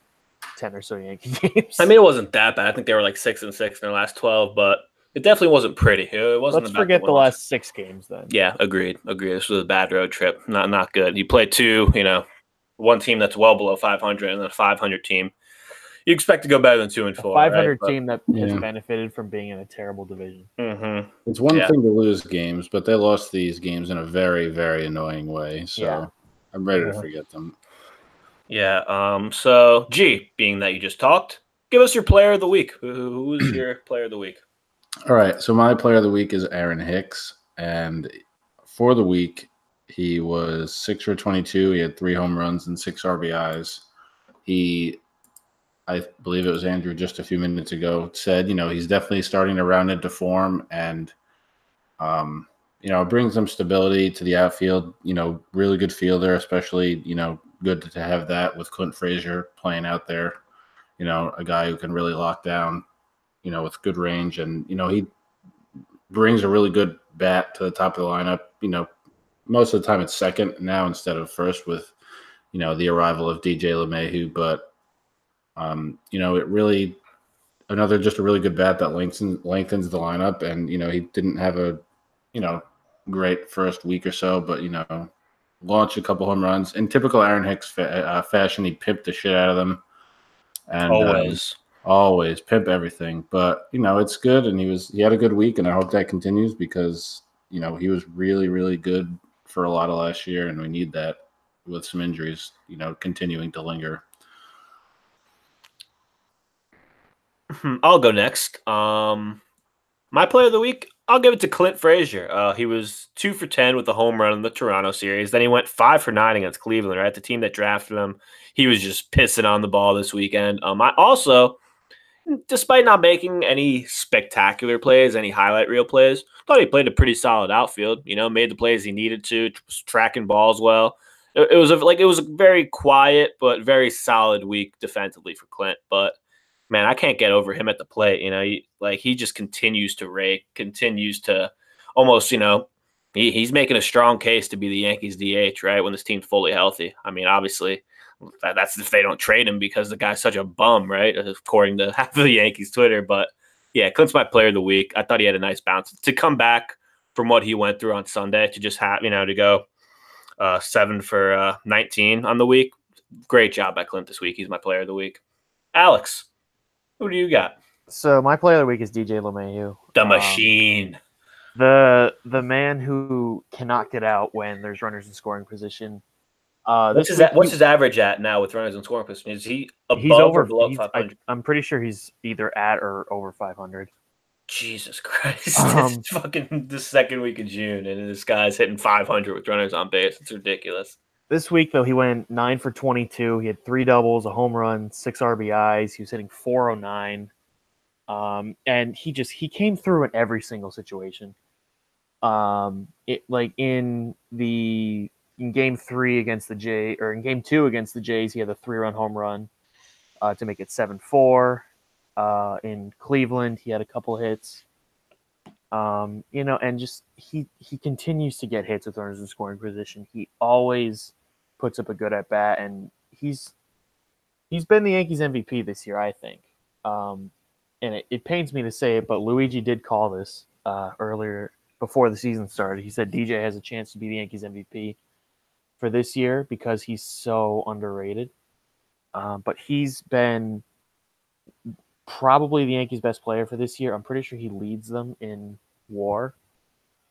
ten or so Yankee games. I mean, it wasn't that bad. I think they were like six and six in their last twelve, but it definitely wasn't pretty. It wasn't. Let's forget the, the last six games then. Yeah, agreed. Agreed. This was a bad road trip. Not not good. You play two, you know, one team that's well below 500 and a 500 team. You expect to go better than two and four. 500 right? team that yeah. has benefited from being in a terrible division. Mm-hmm. It's one yeah. thing to lose games, but they lost these games in a very, very annoying way. So yeah. I'm ready to forget them. Yeah. Um. So, G, being that you just talked, give us your player of the week. Who's your player of the week? All right. So my player of the week is Aaron Hicks, and for the week, he was six for 22. He had three home runs and six RBIs. He, I believe it was Andrew just a few minutes ago, said, you know, he's definitely starting to round into form and, um, you know, brings some stability to the outfield. You know, really good fielder, especially, you know, good to have that with Clint Frazier playing out there. You know, a guy who can really lock down, you know, with good range. And, you know, he brings a really good bat to the top of the lineup. You know, most of the time it's second now instead of first with, you know, the arrival of DJ LeMahieu. But, um, you know, it really another just a really good bat that lengthens lengthens the lineup. And you know, he didn't have a, you know, great first week or so, but you know, launched a couple home runs in typical Aaron Hicks fa- uh, fashion. He pimped the shit out of them. And um, Always. always pimp everything. But you know, it's good, and he was he had a good week, and I hope that continues because you know he was really really good for a lot of last year, and we need that with some injuries, you know, continuing to linger. Hmm, I'll go next. Um, my player of the week, I'll give it to Clint Frazier. Uh, he was two for ten with a home run in the Toronto series. Then he went five for nine against Cleveland, right? The team that drafted him. He was just pissing on the ball this weekend. Um, I also, despite not making any spectacular plays, any highlight reel plays, thought he played a pretty solid outfield. You know, made the plays he needed to, tracking balls well. It, it was a, like it was a very quiet but very solid week defensively for Clint, but man, I can't get over him at the plate. You know, he, like he just continues to rake, continues to almost, you know, he, he's making a strong case to be the Yankees DH, right? When this team's fully healthy. I mean, obviously, that's if they don't trade him because the guy's such a bum, right? According to half of the Yankees Twitter. But yeah, Clint's my player of the week. I thought he had a nice bounce to come back from what he went through on Sunday to just have, you know, to go uh, seven for uh, 19 on the week. Great job by Clint this week. He's my player of the week. Alex, who do you got? So my player of the week is DJ LeMahieu. The Um, machine. the the man who cannot get out when there's runners in scoring position. Uh, what's this his week what's his average at now with runners in scoring position? Is he above he's over or below he's- five I, hundred? I'm pretty sure he's either at or over 500. Jesus Christ! Um, it's fucking the second week of June, and this guy's hitting five hundred with runners on base. It's ridiculous. This week though, he went nine for 22. He had three doubles, a home run, six RBIs. He was hitting 409, um, and he just he came through in every single situation. Um, it like in the in game three against the J or in game two against the Jays, he had a three run home run uh, to make it seven four. Uh, in Cleveland, he had a couple hits. Um, you know, and just he he continues to get hits with runners in scoring position. He always puts up a good at bat, and he's he's been the Yankees MVP this year, I think. Um, and it, it pains me to say it, but Luigi did call this uh, earlier before the season started. He said DJ has a chance to be the Yankees MVP for this year because he's so underrated. Um, but he's been probably the Yankees' best player for this year. I'm pretty sure he leads them in WAR,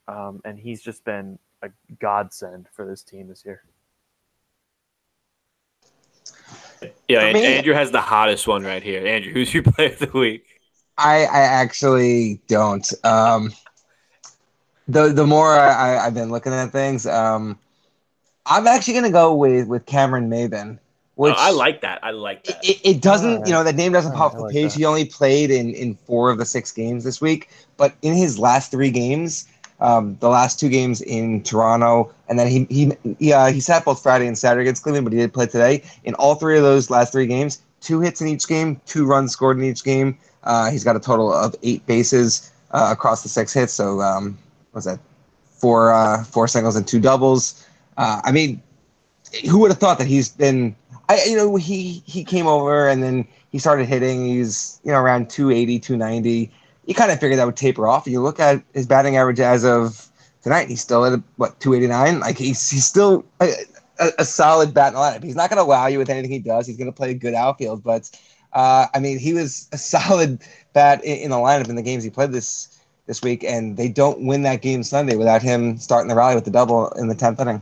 um, and he's just been a godsend for this team this year. Yeah, For and me- Andrew has the hottest one right here. Andrew, who's your player of the week? I, I actually don't. Um, the the more I, I, I've been looking at things, um, I'm actually gonna go with with Cameron Maybin, which Oh, I like that. I like it, that. it, it doesn't, Alright. you know, that name doesn't pop Alright, I the like page. that. He only played in in four of the six games this week, but in his last three games, um, the last two games in Toronto, and then he he yeah he sat both Friday and Saturday against Cleveland, but he did play today. In all three of those last three games, two hits in each game, two runs scored in each game. Uh, he's got a total of eight bases uh, across the six hits. So um, what's that? Four uh, four singles and two doubles. Uh, I mean, who would have thought that he's been? I you know he he came over and then he started hitting. He's you know around 280, 290. You kind of figured that would taper off. You look at his batting average as of tonight. He's still at what 289. Like he's he's still a, a, a solid bat in the lineup. He's not going to wow you with anything he does. He's going to play a good outfield, but uh, I mean he was a solid bat in, in the lineup in the games he played this this week, and they don't win that game Sunday without him starting the rally with the double in the tenth inning.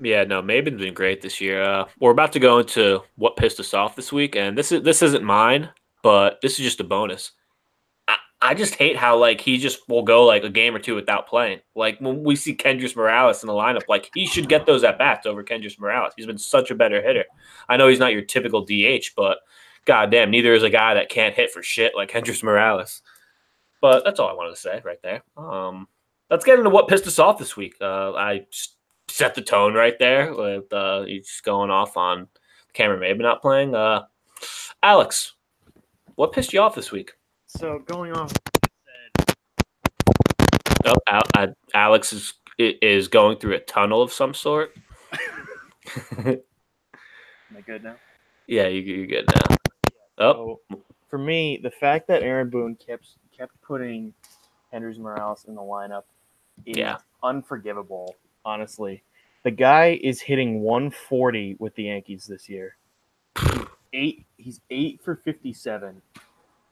Yeah, no, Maybin's been great this year. Uh, we're about to go into what pissed us off this week, and this is this isn't mine, but this is just a bonus. I, I just hate how like he just will go like a game or two without playing. Like when we see Kendrys Morales in the lineup, like he should get those at bats over Kendrys Morales. He's been such a better hitter. I know he's not your typical DH, but goddamn, neither is a guy that can't hit for shit like Kendrys Morales. But that's all I wanted to say right there. Um, let's get into what pissed us off this week. Uh, I s- set the tone right there with uh, you just going off on Cameron Maybin not playing. Uh, Alex, what pissed you off this week? So going off, said, Oh, Al- uh, Alex is is going through a tunnel of some sort. Am I good now? yeah, you, you're good now. Oh, So, for me, the fact that Aaron Boone kept kept putting Kendrys Morales in the lineup is Yeah. unforgivable. Honestly, the guy is hitting 140 with the Yankees this year. Eight, he's eight for 57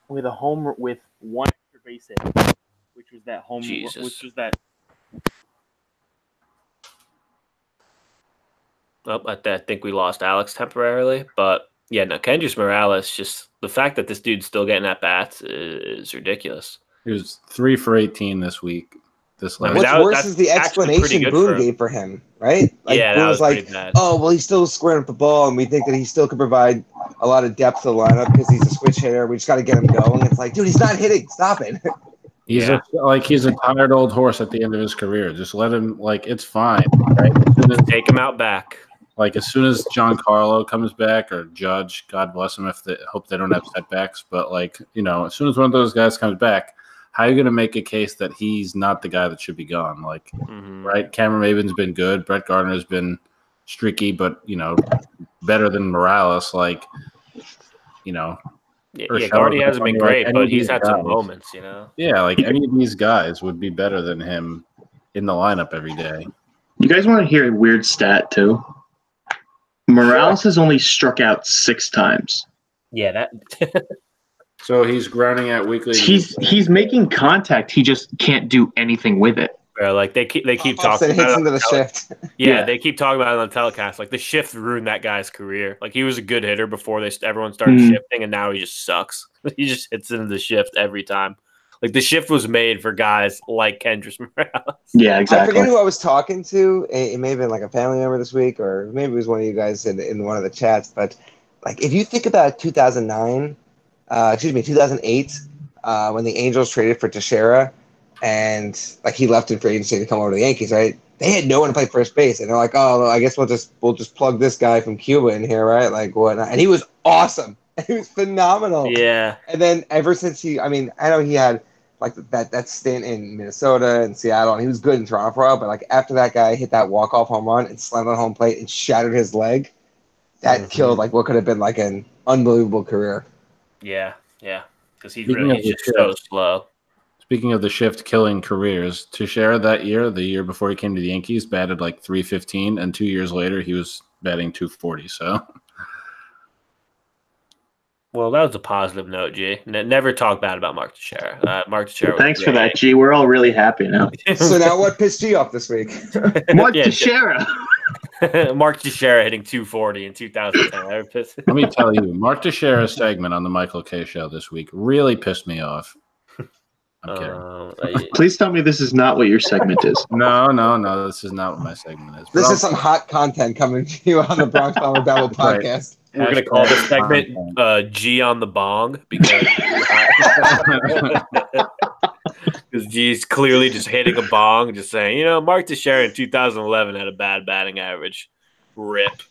with a home with one extra base hit, which was that home, Jesus. which was that oh, I, th- I think we lost Alex temporarily, but yeah, no, Kendrys Morales. Just the fact that this dude's still getting at bats is, is ridiculous. He was three for 18 this week. This I last What's that- worse is the explanation Boone for gave for him, right? yeah, Boone that was, like, bad. oh well, he's still squaring up the ball, and we think that he still could provide a lot of depth to the lineup because he's a switch hitter. We just got to get him going. It's like, dude, he's not hitting. Stop it. He's Yeah. a, like he's a tired old horse at the end of his career. Just let him like it's fine. Right? As soon as- Take him out back. like as soon as Giancarlo comes back or Judge, God bless him if they hope they don't have setbacks. But like you know, as soon as one of those guys comes back, how are you going to make a case that he's not the guy that should be gone? Like Mhm. right, Cameron Maybin's been good. Brett Gardner's been streaky, but you know, better than Morales. Like you know, Yeah, Or yeah Shelby, Guardy hasn't been great, any but he's these had some moments, you know. yeah, like any of these guys would be better than him in the lineup every day. You guys want to hear a weird stat too? Morales has only struck out six times. Yeah, that. So he's grounding out weekly. He's he's making contact. He just can't do anything with it. Bro, like they keep they keep Pops talking. hits about into the tele- shift. Yeah, Yeah. they keep talking about it on the telecast. Like the shift ruined that guy's career. Like he was a good hitter before they everyone started Mhm. shifting, and now he just sucks. he just hits into the shift every time. Like the shift was made for guys like Kendrys Morales. Yeah, exactly. I exactly. forget who I was talking to. It, it may have been like a family member this week, or maybe it was one of you guys in, in one of the chats. But like, if you think about 2009, uh, excuse me, 2008, uh, when the Angels traded for Teixeira, and like he left in free agency to come over to the Yankees, right? They had no one to play first base, and they're like, "Oh, I guess we'll just we'll just plug this guy from Cuba in here, right?" Like whatnot. And he was awesome. He was phenomenal. Yeah, And then ever since he, I mean, I know he had like that that stint in Minnesota and Seattle, and he was good in Toronto for a while. But like after that guy hit that walk off home run and slammed on home plate and shattered his leg, that Mhm. killed like what could have been like an unbelievable career. Yeah, yeah. Because he Speaking really of he's the just so slow. Speaking of the shift killing careers, Teixeira that year, the year before he came to the Yankees, batted like 315, and two years later he was batting 240. So Well, that was a positive note, G. Never talk bad about Mark Teixeira. Uh, Mark Teixeira. was Thanks for that, G. We're all really happy now. So now what pissed you off this week? What Yeah, Teixeira? Mark Teixeira hitting 240 in 2010. Let me tell you, Mark Teixeira's segment on the Michael Kay show this week really pissed me off. I'm kidding. Uh, Please tell me this is not what your segment is. No, no, no. This is not what my segment is. But This I'll- is some hot content coming to you on the Bronx Bomber Babble Right. Podcast. we're gonna call this segment uh, "G on the Bong" because because G's clearly just hitting a bong, just saying, you know, Mark Teixeira in 2011 had a bad batting average. Rip.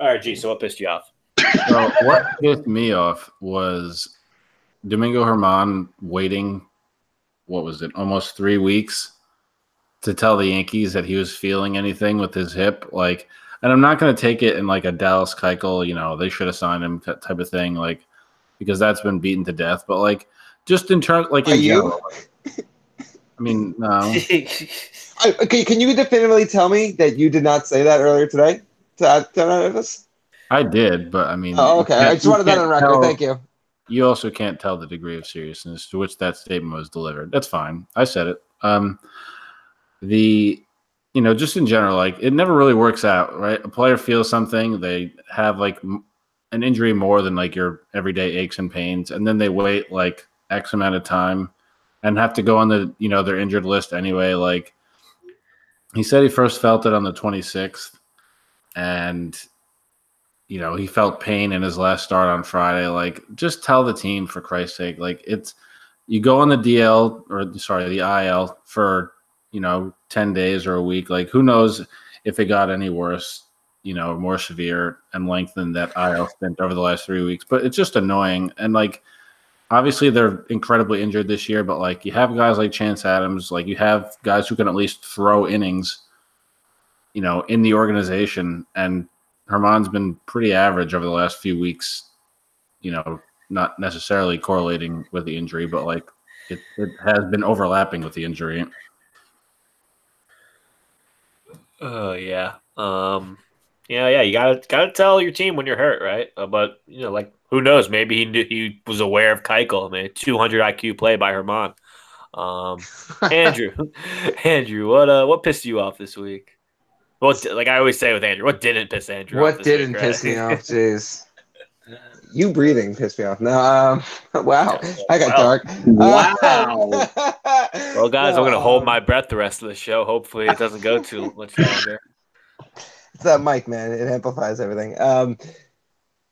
All right, G. So what pissed you off? So what pissed me off was Domingo Germán waiting. What was it? Almost three weeks to tell the Yankees that he was feeling anything with his hip. Like, and I'm not going to take it in like a Dallas Keuchel, you know, they should have signed him type of thing, like because that's been beaten to death. But like, just in terms, like, in Are you? general, I mean, no. I, okay, can you definitively tell me that you did not say that earlier today to, to us? I did, but I mean, Oh, okay. I just you wanted that can't on record. tell- Thank you. you also can't tell the degree of seriousness to which that statement was delivered. That's fine. I said it. Um, the, you know, just in general, like it never really works out, right? A player feels something, they have like an injury more than like your everyday aches and pains, and then they wait like X amount of time and have to go on the, you know, their injured list anyway. Like he said he first felt it on the 26th, and you know, he felt pain in his last start on Friday. Like, just tell the team for Christ's sake. Like, it's you go on the DL or sorry, the IL for you know ten days or a week. Like, who knows if it got any worse, you know, more severe and lengthened that IL stint over the last three weeks. But it's just annoying and like. obviously they're incredibly injured this year, but like you have guys like Chance Adams, like you have guys who can at least throw innings, you know, in the organization. And Germán's been pretty average over the last few weeks, you know, not necessarily correlating with the injury, but like it, it has been overlapping with the injury. Oh yeah. Um yeah, yeah, you gotta gotta tell your team when you're hurt, right? Uh, but you know, like who knows? Maybe he knew he was aware of Keuchel. I mean, 200 IQ play by Germán. Um, Andrew, Andrew, what uh, what pissed you off this week? What like I always say with Andrew, what didn't piss Andrew? What off this didn't week, piss right? me off? Jeez. You breathing pissed me off. No, um, wow, I got Wow. dark. Wow. Well, guys, I'm gonna No, hold my breath the rest of the show. Hopefully, it doesn't go too much longer. It's that mic, man. It amplifies everything. Um,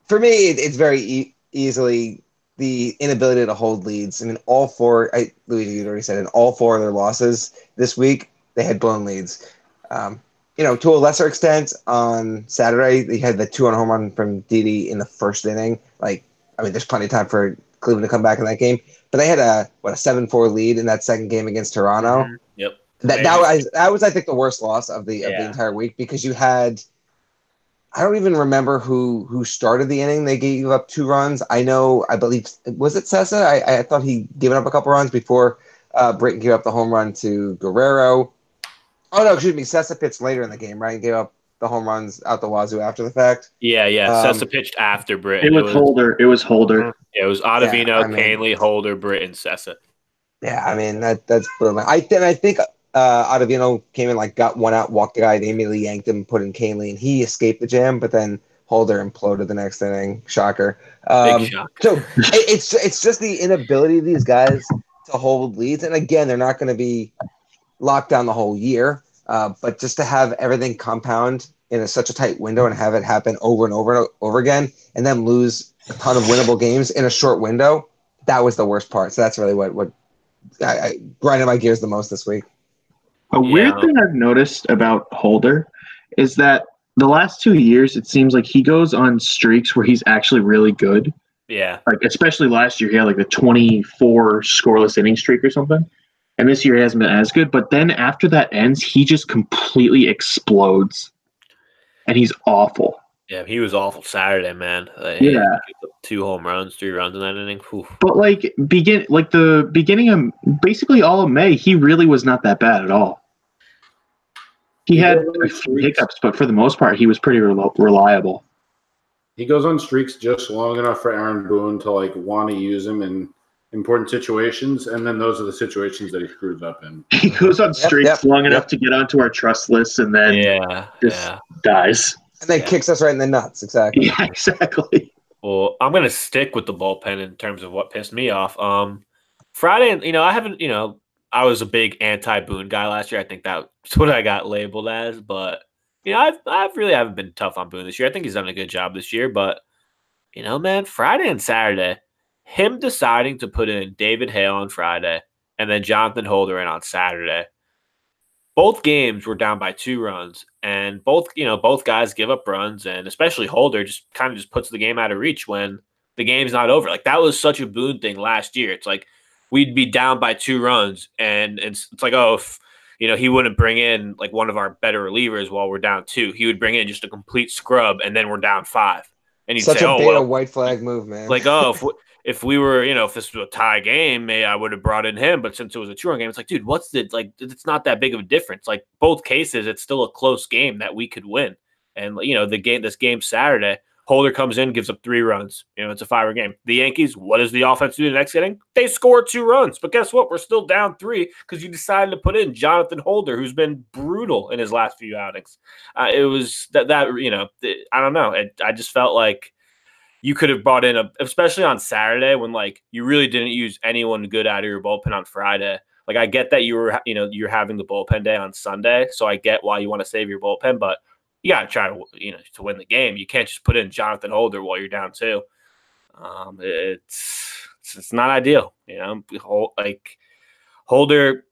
for me, it, it's very e- easily the inability to hold leads. I mean, all four. I Luigi, you already said, in all four of their losses this week, they had blown leads. Um, you know, to a lesser extent, on Saturday they had the two on home run from Didi in the first inning. Like, I mean, there's plenty of time for Cleveland to come back in that game. But they had a what a seven four lead in that second game against Toronto. Mhm. Yep. That that was that was I think the worst loss of the of the entire week because you had I don't even remember who who started the inning. They gave up two runs. I know I believe was it Cessa? I, I thought he given up a couple runs before uh Britton gave up the home run to Guerrero. Oh no, excuse me, Cessa pitched later in the game, right? And gave up the home runs out the wazoo after the fact. Yeah, yeah. Um, Cessa pitched after Britt. It was Holder. It was Holder. Yeah, it was Ottavino, Yeah, I mean- Kahnle, Holder, Britt, and Cessa. Yeah, I mean that that's brilliant. I then I think uh Ottavino came in like got one out, walked the guy, they immediately yanked him, put in Kahnle, and he escaped the jam, but then Holder imploded the next inning. Shocker. Big Um, shock. so it, it's it's just the inability of these guys to hold leads, and again, they're not going to be locked down the whole year, uh, but just to have everything compound in a, such a tight window and have it happen over and over and over again, and then lose a ton of winnable games in a short window, that was the worst part. So that's really what what I, I grinded my gears the most this week. A weird Yeah. thing I've noticed about Holder is that the last two years, it seems like he goes on streaks where he's actually really good. Yeah. Like especially last year, he had like a 24 scoreless inning streak or something. And this year he hasn't been as good. But then after that ends, he just completely explodes, and he's awful. Yeah, he was awful Saturday, man. Like, Yeah. he gave up two home runs, three runs in that inning. Whew. But like begin like the beginning of basically all of May, he really was not that bad at all. He He had a few hiccups, but for the most part, he was pretty rel- reliable. He goes on streaks just long enough for Aaron Boone to like want to use him in important situations, and then those are the situations that he screws up in. He goes on streaks yep, long yep. enough to get onto our trust list and then Yeah, just- yeah. dies. And then Yeah. kicks us right in the nuts. Exactly. Yeah, exactly. Well, I'm gonna stick with the bullpen in terms of what pissed me off. Um, Friday, and you know, I haven't, you know, I was a big anti Boone guy last year. I think that's what I got labeled as. But you know, I've I've really haven't been tough on Boone this year. I think he's done a good job this year. But you know, man, Friday and Saturday, him deciding to put in David Hale on Friday and then Jonathan Holder in on Saturday. Both games were down by two runs, and both you know both guys give up runs, and especially Holder just kind of just puts the game out of reach when the game's not over. Like that was such a Boone thing last year. It's like we'd be down by two runs, and it's, it's like oh, if you know he wouldn't bring in like one of our better relievers while we're down two, he would bring in just a complete scrub, and then we're down five, and he'd Such say a oh well, white flag move, man. like oh if we, if we were you know if this was a tie game maybe i would have brought in him but since it was a two run game it's like dude what's the like it's not that big of a difference. Like both cases it's still a close game that we could win. And you know the game this game saturday holder comes in gives up three runs. You know it's a five run game. The yankees what does the offense do the next inning? They score two runs. But guess what? We're still down three because you decided to put in jonathan holder who's been brutal in his last few outings. Uh, it was that that you know i don't know. It, i just felt like you could have brought in a, especially on Saturday when like you really didn't use anyone good out of your bullpen on Friday. Like I get that you were, you know, you're having the bullpen day on Sunday, so I get why you want to save your bullpen, but you got to try to, you know, to win the game. You can't just put in Jonathan Holder while you're down two. Um, it's, it's not ideal, you know. Like Holder,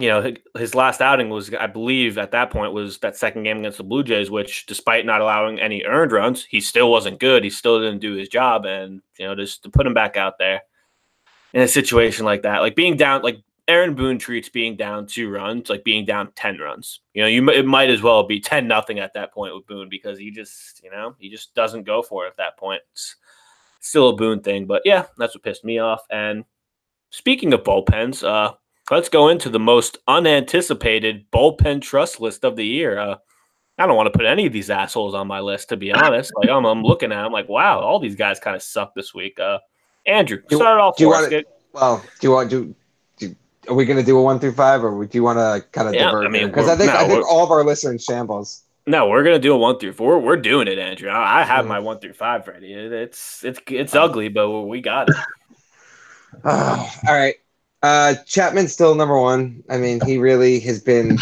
you know, his last outing was, I believe, at that point was that second game against the Blue Jays, which, despite not allowing any earned runs, he still wasn't good. He still didn't do his job, and you know, just to put him back out there, in a situation like that, like being down, like Aaron Boone treats being down two runs like being down ten runs. You know, you it might as well be ten nothing at that point with Boone because he just, you know, he just doesn't go for it at that point. It's still a Boone thing, but yeah, that's what pissed me off. And speaking of bullpens, uh, let's go into the most unanticipated bullpen trust list of the year. Uh, I don't want to put any of these assholes on my list, to be honest. Like I'm, I'm looking at, I'm like, wow, all these guys kind of suck this week. Uh, Andrew, Do- start off do you wanna- Well, do you want do? do are we going to do a one through five, or do you want to kind of Yeah, divert? I mean, because I think no, I think all of our listeners in shambles. No, we're gonna do a one through four. We're doing it, Andrew. I I have Mm. my one through five ready. It- It's it's it's ugly, but we got it. all right, uh, Chapman's still number one. I mean, he really has been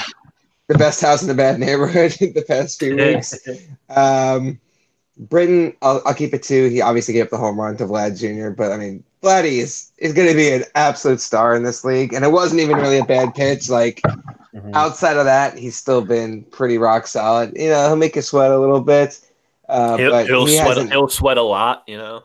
the best house in the bad neighborhood the past few weeks. Um, Britton, I'll, I'll keep it two. He obviously gave up the home run to Vlad Jr., but I mean, Vladdy is, is going to be an absolute star in this league. And it wasn't even really a bad pitch. Like, outside of that, he's still been pretty rock solid. You know, he'll make you sweat a little bit. Uh, he'll, but he'll he sweat. He'll sweat a lot. You know.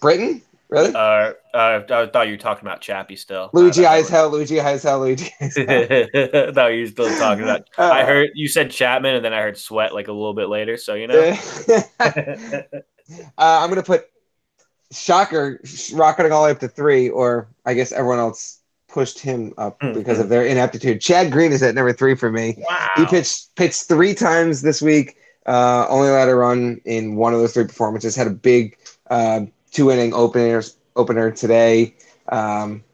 Britton? Really? Uh, uh, I thought you were talking about Chappie still. Luigi I Eyes Hell, Luigi Eyes Hell, Luigi Eyes Hell. I thought you were still talking about. Uh, I heard you said Chapman, and then I heard sweat like a little bit later. So you know. uh, I'm going to put Shocker rocketing all the way up to three, or I guess everyone else pushed him up Mhm. because of their ineptitude. Chad Green is at number three for me. wow. He pitched pitched three times this week. Uh, only allowed a run in one of those three performances. Had a big uh, two inning opener opener today. Um,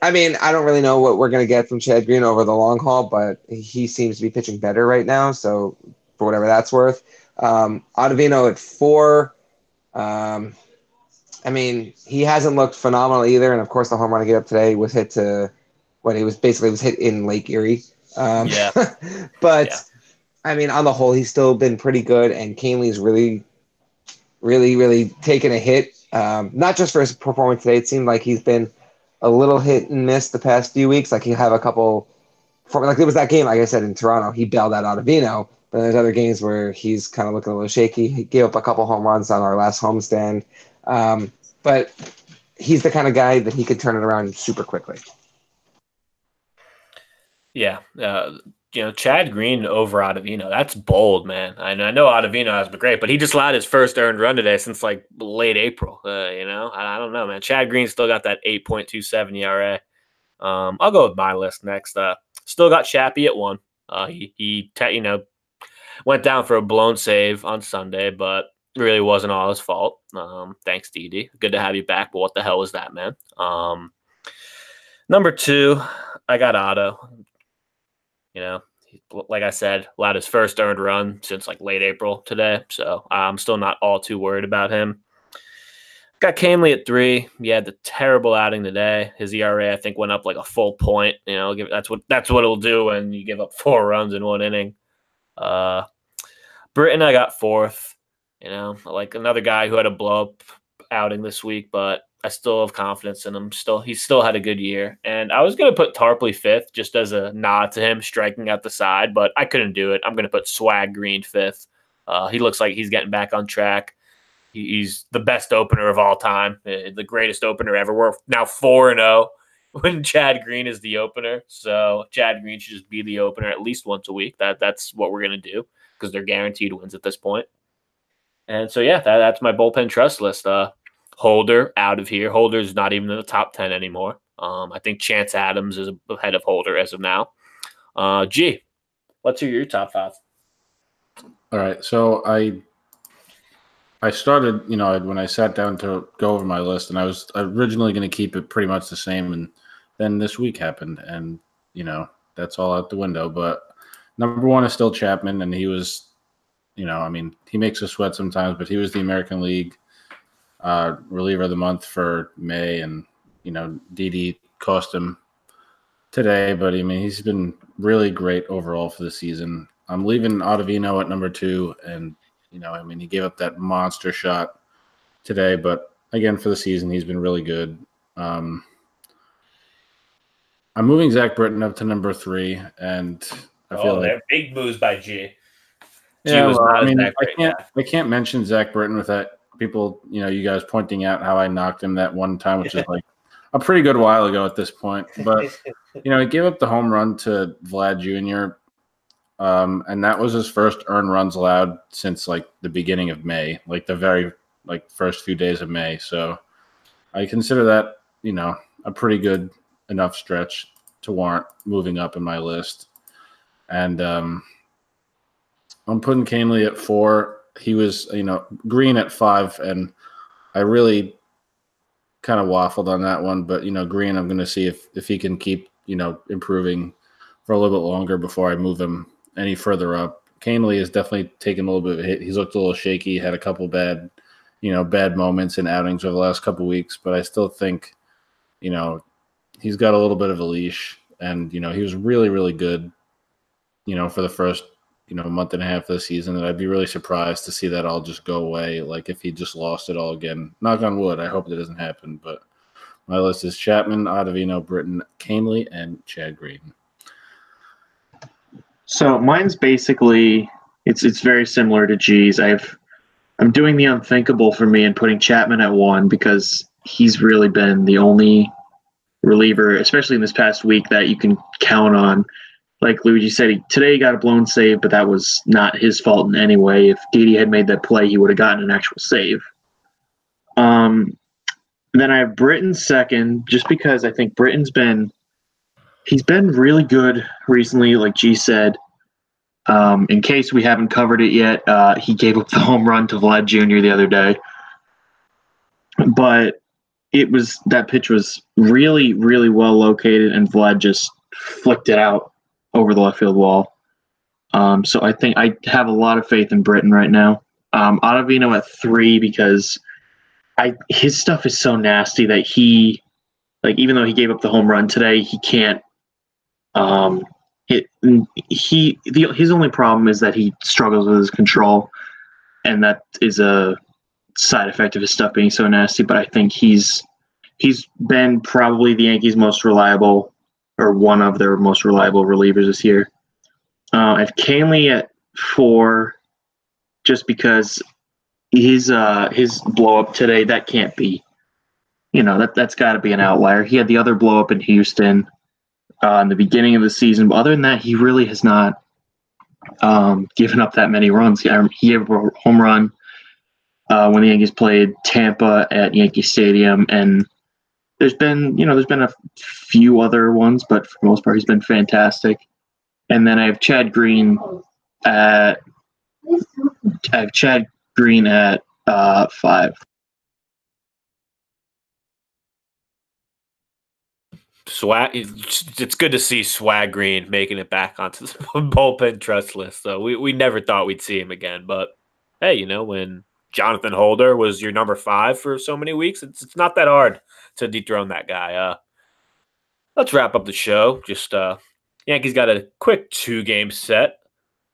I mean, I don't really know what we're gonna get from Chad Green over the long haul, but he seems to be pitching better right now. So for whatever that's worth, um, Ottavino at four. Um, I mean, he hasn't looked phenomenal either, and of course, the home run I gave up today was hit to what he was basically was hit in Lake Erie. Um, Yeah. but Yeah. I mean, on the whole, he's still been pretty good, and Kahnle's really, really, really taken a hit. Um, not just for his performance today. It seemed like he's been a little hit and miss the past few weeks. Like he'll have a couple, like there was that game, like I said in Toronto, he bailed out Ottavino. But there's other games where he's kind of looking a little shaky. He gave up a couple home runs on our last homestand. Um, but he's the kind of guy that he could turn it around super quickly. Yeah, uh, you know, Chad Green over Ottavino. That's bold, man. I know, I know Ottavino has been great, but he just allowed his first earned run today since like late April. Uh, you know, I, I don't know, man. Chad Green still got that eight point two seven ERA. Um, I'll go with my list next. Uh, still got Chappie at one. Uh, he he, te- you know, went down for a blown save on Sunday, but really wasn't all his fault. Um, thanks, Didi. Good to have you back. But what the hell was that, man? Um, number two, I got Otto. You know, like I said, allowed his first earned run since like late April today. So I'm still not all too worried about him. Got Kahnle at three. He had the terrible outing today. His ERA, I think, went up like a full point. You know, give, that's what that's what it'll do when you give up four runs in one inning. Uh, Britton, I got fourth. You know, like another guy who had a blow up outing this week, but I still have confidence in him. Still, he still had a good year. And I was going to put Tarpley fifth just as a nod to him striking out the side, but I couldn't do it. I'm going to put Swag Green fifth. Uh, he looks like he's getting back on track. He, he's the best opener of all time, uh, the greatest opener ever. We're now 4 and 0 when Chad Green is the opener. So Chad Green should just be the opener at least once a week. That That's what we're going to do because they're guaranteed wins at this point. And so, yeah, that, that's my bullpen trust list. Uh, Holder out of here. Holder is not even in the top 10 anymore. Um, I think Chance Adams is ahead of Holder as of now. Uh, G, let's your top five. All right, so I I started, you know, when I sat down to go over my list, and I was originally going to keep it pretty much the same, and then this week happened, and you know that's all out the window. But number one is still Chapman, and he was, you know, I mean, he makes us sweat sometimes, but he was the American League uh, reliever of the month for May, and you know, Didi cost him today, but I mean, he's been really great overall for the season. I'm leaving Ottavino at number two, and you know, I mean, he gave up that monster shot today, but again, for the season, he's been really good. Um, I'm moving Zach Britton up to number three, and I feel like Oh, big moves by G. G yeah, well, I mean, I can't. I can't mention Zach Britton without people, you know, you guys pointing out how I knocked him that one time, which is like a pretty good while ago at this point. But you know, he gave up the home run to Vlad Jr. Um, and that was his first earned runs allowed since like the beginning of May, like the very like first few days of May. So I consider that you know a pretty good enough stretch to warrant moving up in my list. And um, I'm putting Kahnle at four. He was you know green at five, and I really kind of waffled on that one. But you know green, I'm going to see if if he can keep you know improving for a little bit longer before I move him any further up. Kahnle has definitely taken a little bit of a hit. He's looked a little shaky, had a couple bad, you know, bad moments and outings over the last couple weeks, but I still think, you know, he's got a little bit of a leash and, you know, he was really, really good, you know, for the first, you know, a month and a half of the season. And I'd be really surprised to see that all just go away. Like if he just lost it all again. Knock on wood. I hope that doesn't happen. But my list is Chapman, Ottavino, Britton, Kahnle, and Chad Green. So mine's basically it's it's very similar to G's. I've I'm doing the unthinkable for me and putting Chapman at one because he's really been the only reliever, especially in this past week, that you can count on. Like Luigi said, he, today he got a blown save, but that was not his fault in any way. If Didi had made that play, he would have gotten an actual save. Um, then I have Britton second, just because I think Britton's been he's been really good recently, like G said. Um, in case we haven't covered it yet, uh, he gave up the home run to Vlad Jr. the other day. But it was that pitch was really, really well located, and Vlad just flicked it out over the left field wall. Um, so I think I have a lot of faith in Britton right now. Um, Ottavino at three because I his stuff is so nasty that he, like, even though he gave up the home run today, he can't um, it, he the, his only problem is that he struggles with his control, and that is a side effect of his stuff being so nasty. But I think he's he's been probably the Yankees' most reliable, or one of their most reliable relievers this year. Uh, I have Kahnle at four, just because his uh, his blow up today that can't be, you know that that's got to be an outlier. He had the other blow up in Houston uh, in the beginning of the season. But other than that, he really has not um, given up that many runs. He, he a home run uh, when the Yankees played Tampa at Yankee Stadium, and there's been you know there's been a few other ones, but for the most part, he's been fantastic. And then I have Chad Green at I have Chad Green at uh, five. Swag. It's good to see Swag Green making it back onto the bullpen trust list. So we, we never thought we'd see him again. But hey, you know when Jonathan Holder was your number five for so many weeks, it's it's not that hard to dethrone that guy. Uh, let's wrap up the show. Just uh, Yankees got a quick two game set,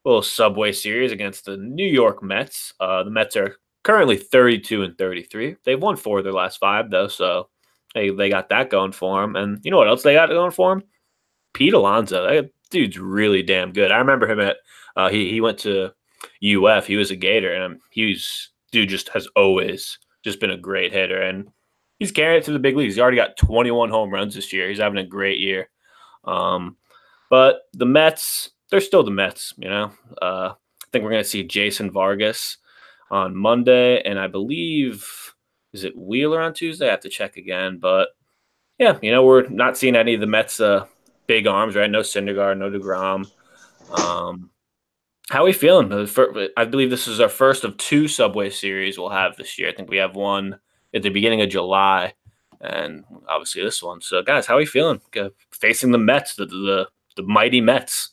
little Subway Series against the New York Mets. Uh, the Mets are currently 32 and 33. They've won four of their last five though, so they they got that going for them. And you know what else they got going for them? Pete Alonso. That dude's really damn good. I remember him at uh, he he went to UF. He was a Gator, and he's dude just has always just been a great hitter, and he's carrying it to the big leagues. He already got 21 home runs this year. He's having a great year. Um, but the Mets, they're still the Mets. You know, uh, I think we're gonna see Jason Vargas on Monday, and I believe is it Wheeler on Tuesday? I have to check again. But yeah, you know, we're not seeing any of the Mets' uh, big arms, right? No Syndergaard, no DeGrom. Um, how are we feeling? I believe this is our first of two Subway series we'll have this year. I think we have one at the beginning of July, and obviously this one. So, guys, how are we feeling facing the Mets, the the, the mighty Mets?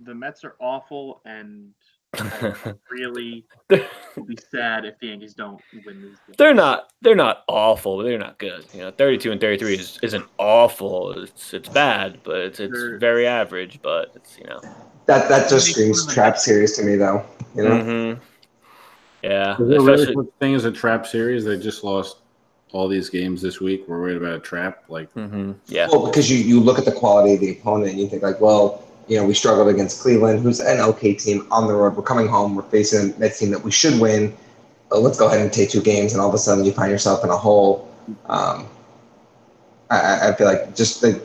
The Mets are awful, and really be sad if the Yankees don't win these. Games. They're not. They're not awful. They're not good. You know, thirty-two and thirty-three is isn't awful. It's it's bad, but it's it's they're, very average. But it's you know that that just screams trap series to me, though. You know. Mm-hmm. Yeah. Is there really such thing as a trap series? They just lost all these games this week. We're worried about a trap, like. Mm-hmm. Yeah. Well, because you you look at the quality of the opponent and you think like, well you know, we struggled against Cleveland, who's an okay team on the road. We're coming home. We're facing a Mets team that we should win. let's go ahead and take two games, and all of a sudden you find yourself in a hole. Um, I- I, I feel like just the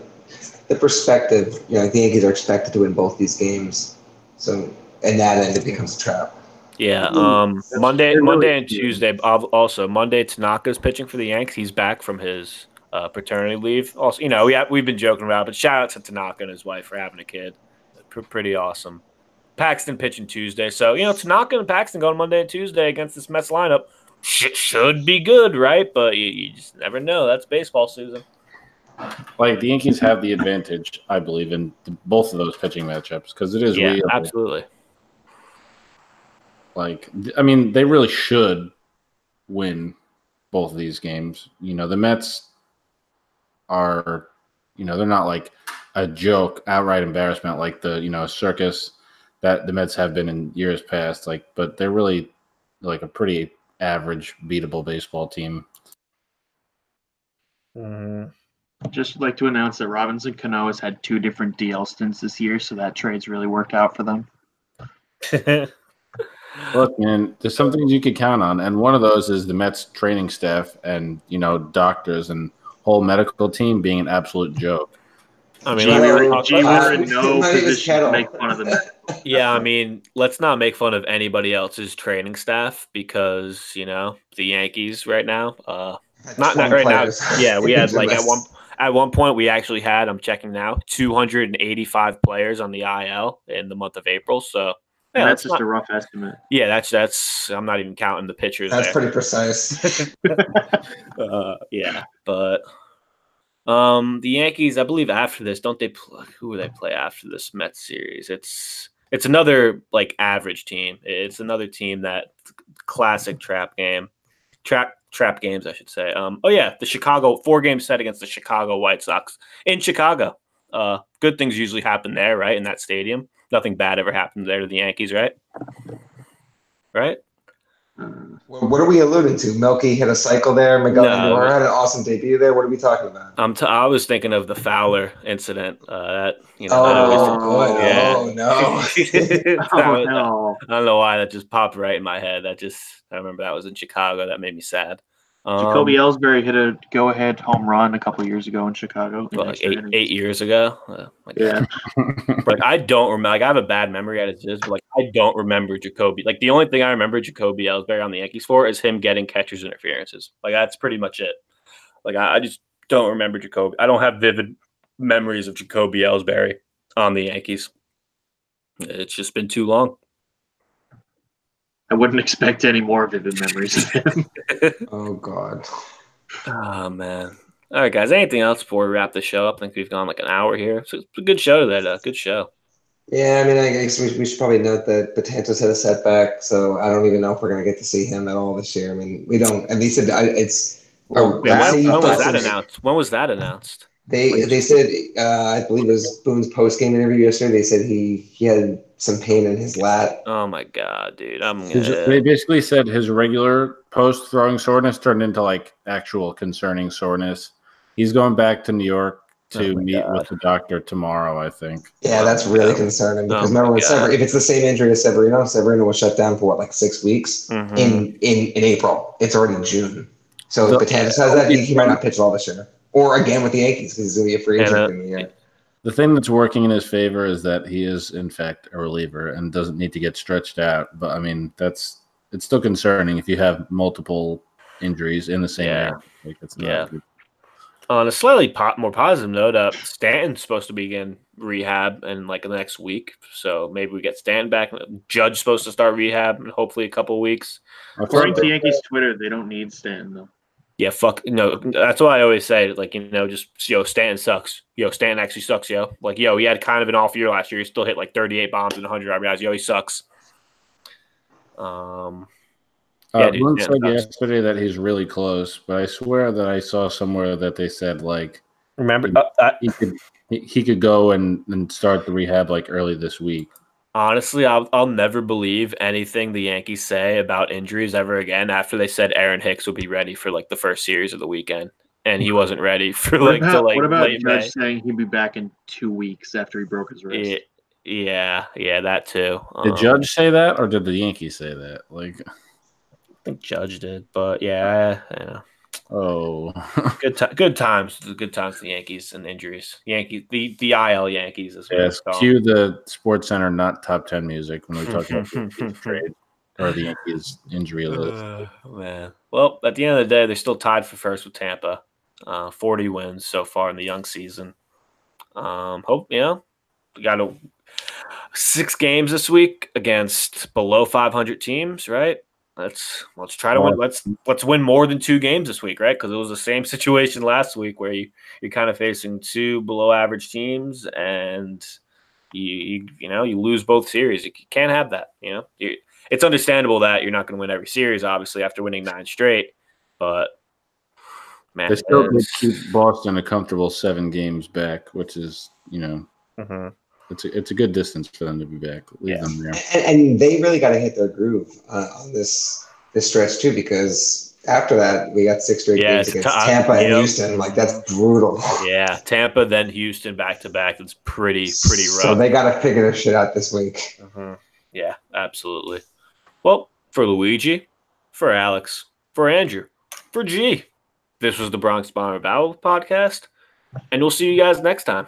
the perspective. You know, the Yankees are expected to win both these games, so and that end it becomes a trap. Yeah. Um. Monday, Monday and. Tuesday. Also, Monday Tanaka's pitching for the Yanks. He's back from his uh, paternity leave. Also, you know, we have, we've been joking about, it, but shout out to Tanaka and his wife for having a kid. P- pretty awesome. Paxton pitching Tuesday, so you know Tanaka and Paxton going Monday and Tuesday against this Mets lineup. Shit should be good, right? But you, you just never know. That's baseball, Susan. Like the Yankees have the advantage, I believe, in the, both of those pitching matchups because it is Yeah, real. absolutely. Like, I mean, they really should win both of these games. You know, the Mets are, you know, they're not like a joke, outright embarrassment like the, you know, circus that the Mets have been in years past. Like, but they're really like a pretty average, beatable baseball team. Mm-hmm. Just like to announce that Robinson Cano has had two different DL stints this year, so that trade's really worked out for them. Look, man, there's some things you could count on, and one of those is the Mets training staff and you know doctors and whole medical team being an absolute joke. I mean, Gee, like, we we were, were we talking- were in no My name is position to make fun of them. Yeah, I mean, let's not make fun of anybody else's training staff because you know the Yankees right now. Uh, not not right players. now. Yeah, we had like at one at one point we actually had. I'm checking now, 285 players on the IL in the month of April. So yeah, that's that's just not- a rough estimate. yeah, that's that's. I'm not even counting the pitchers That's there. pretty precise. uh, yeah, but um, the Yankees, I believe after this, don't they? Pl- who will they play after this Mets series? It's it's another like average team. It's another team that classic trap game, trap trap games, I should say. Um, oh yeah, the Chicago four game set against the Chicago White Sox in Chicago. Uh, good things usually happen there, right? In that stadium, nothing bad ever happens there to the Yankees, right? Right? Uh, What what are we alluding to? Melky hit a cycle there. Miguel No. Andujar had an awesome debut there. What are we talking about? I'm t- I was thinking of the Fowler incident. Uh, that you know, that Oh, always- yeah. Oh, no. That oh was- no! I don't know why that just popped right in my head. That just I remember that was in Chicago. That made me sad. Um, Jacoby Ellsbury hit a go-ahead home run a couple years ago in Chicago. what, like eight eight years ago. Uh, like, Yeah, like I don't remember. Like I have a bad memory as it is, but like I don't remember Jacoby. Like the only thing I remember Jacoby Ellsbury on the Yankees for is him getting catcher's interferences. Like that's pretty much it. Like I, I just don't remember Jacoby. I don't have vivid memories of Jacoby Ellsbury on the Yankees. It's just been too long. I wouldn't expect any more vivid memories of him. Oh God. Oh man. All right, guys. Anything else before we wrap the show up? I think we've gone like an hour here. So it's a good show today. though. Good show. Yeah, I mean, I guess we, we should probably note that Betances had a setback, so I don't even know if we're gonna get to see him at all this year. I mean, we don't. At least it, I, it's. Oh, Yeah, when, when was that announced? When was that announced? They they said uh, I believe it was Boone's post game interview yesterday. They said he he had some pain in his lat. Oh my god, dude! I'm gonna. they basically said his regular post throwing soreness turned into like actual concerning soreness. He's going back to New York to Oh meet God. with the doctor tomorrow, I think. Yeah, that's really concerning because Oh my remember when Sever, if it's the same injury as Severino, Severino was shut down for what like six weeks Mhm. in in in April. It's already June, so So- if Betances has that, he, he might not pitch all this year, or again with the Yankees because he's gonna be a free And, agent uh, in the year. The thing that's working in his favor is that he is in fact a reliever and doesn't need to get stretched out. But I mean, that's it's still concerning if you have multiple injuries in the same Yeah. year. Like it's not Yeah. good. On a slightly po- more positive note, uh, Stanton's supposed to begin rehab in like the next week, so maybe we get Stanton back. Judge supposed to start rehab in hopefully a couple weeks. According to Yankees Twitter, they don't need Stanton though. Yeah, fuck. No, that's why I always say. Like you know, just yo, Stanton sucks. Yo, Stanton actually sucks. Yo, like yo, he had kind of an off year last year. He still hit like 38 bombs and 100 RBIs. Yo, he sucks. Um, Uh, Yeah, dude, said that's- yesterday that he's really close, but I swear that I saw somewhere that they said like remember, uh, uh, he could he, he could go and, and start the rehab like early this week. Honestly, I'll, I'll never believe anything the Yankees say about injuries ever again. After they said Aaron Hicks would be ready for like the first series of the weekend, and he wasn't ready for What like about, till like what about late May. Judge saying he'd be back in two weeks after he broke his wrist? Yeah, yeah, yeah, that too. Did Um, Judge say that, or did the Yankees say that? Like, I think Judge did, but yeah, yeah. Oh, Good, ti good times. Good times. The Yankees and injuries. Yankees. The the IL Yankees as well. yes. Cue the Sports Center not top ten music when we talk about the trade or the Yankees injury list. Uh, man. Well, at the end of the day, they're still tied for first with Tampa. Uh, 40 wins so far in the young season. Um, hope you know we got a, six games this week against below 500 teams, right? Let's let's try to win. Let's let's win more than two games this week, right? Because it was the same situation last week where you you're kind of facing two below average teams and you you, you know you lose both series. You can't have that. You know, you, it's understandable that you're not going to win every series, obviously, after winning nine straight. But man, They still keep Boston a comfortable seven games back, which is you know Mhm. It's a, it's a good distance for them to be back. Leave Yeah. them there. And, and they really got to hit their groove uh, on this this stretch too, because after that we got six straight Yeah, games against tough. Tampa and Yep. Houston. Like that's brutal. Yeah, Tampa, then Houston, back to back. It's pretty pretty rough. So they got to figure their shit out this week. Mhm. Yeah, absolutely. Well, for Luigi, for Alex, for Andrew, for G, this was the Bronx Bomber Battle podcast, and we'll see you guys next time.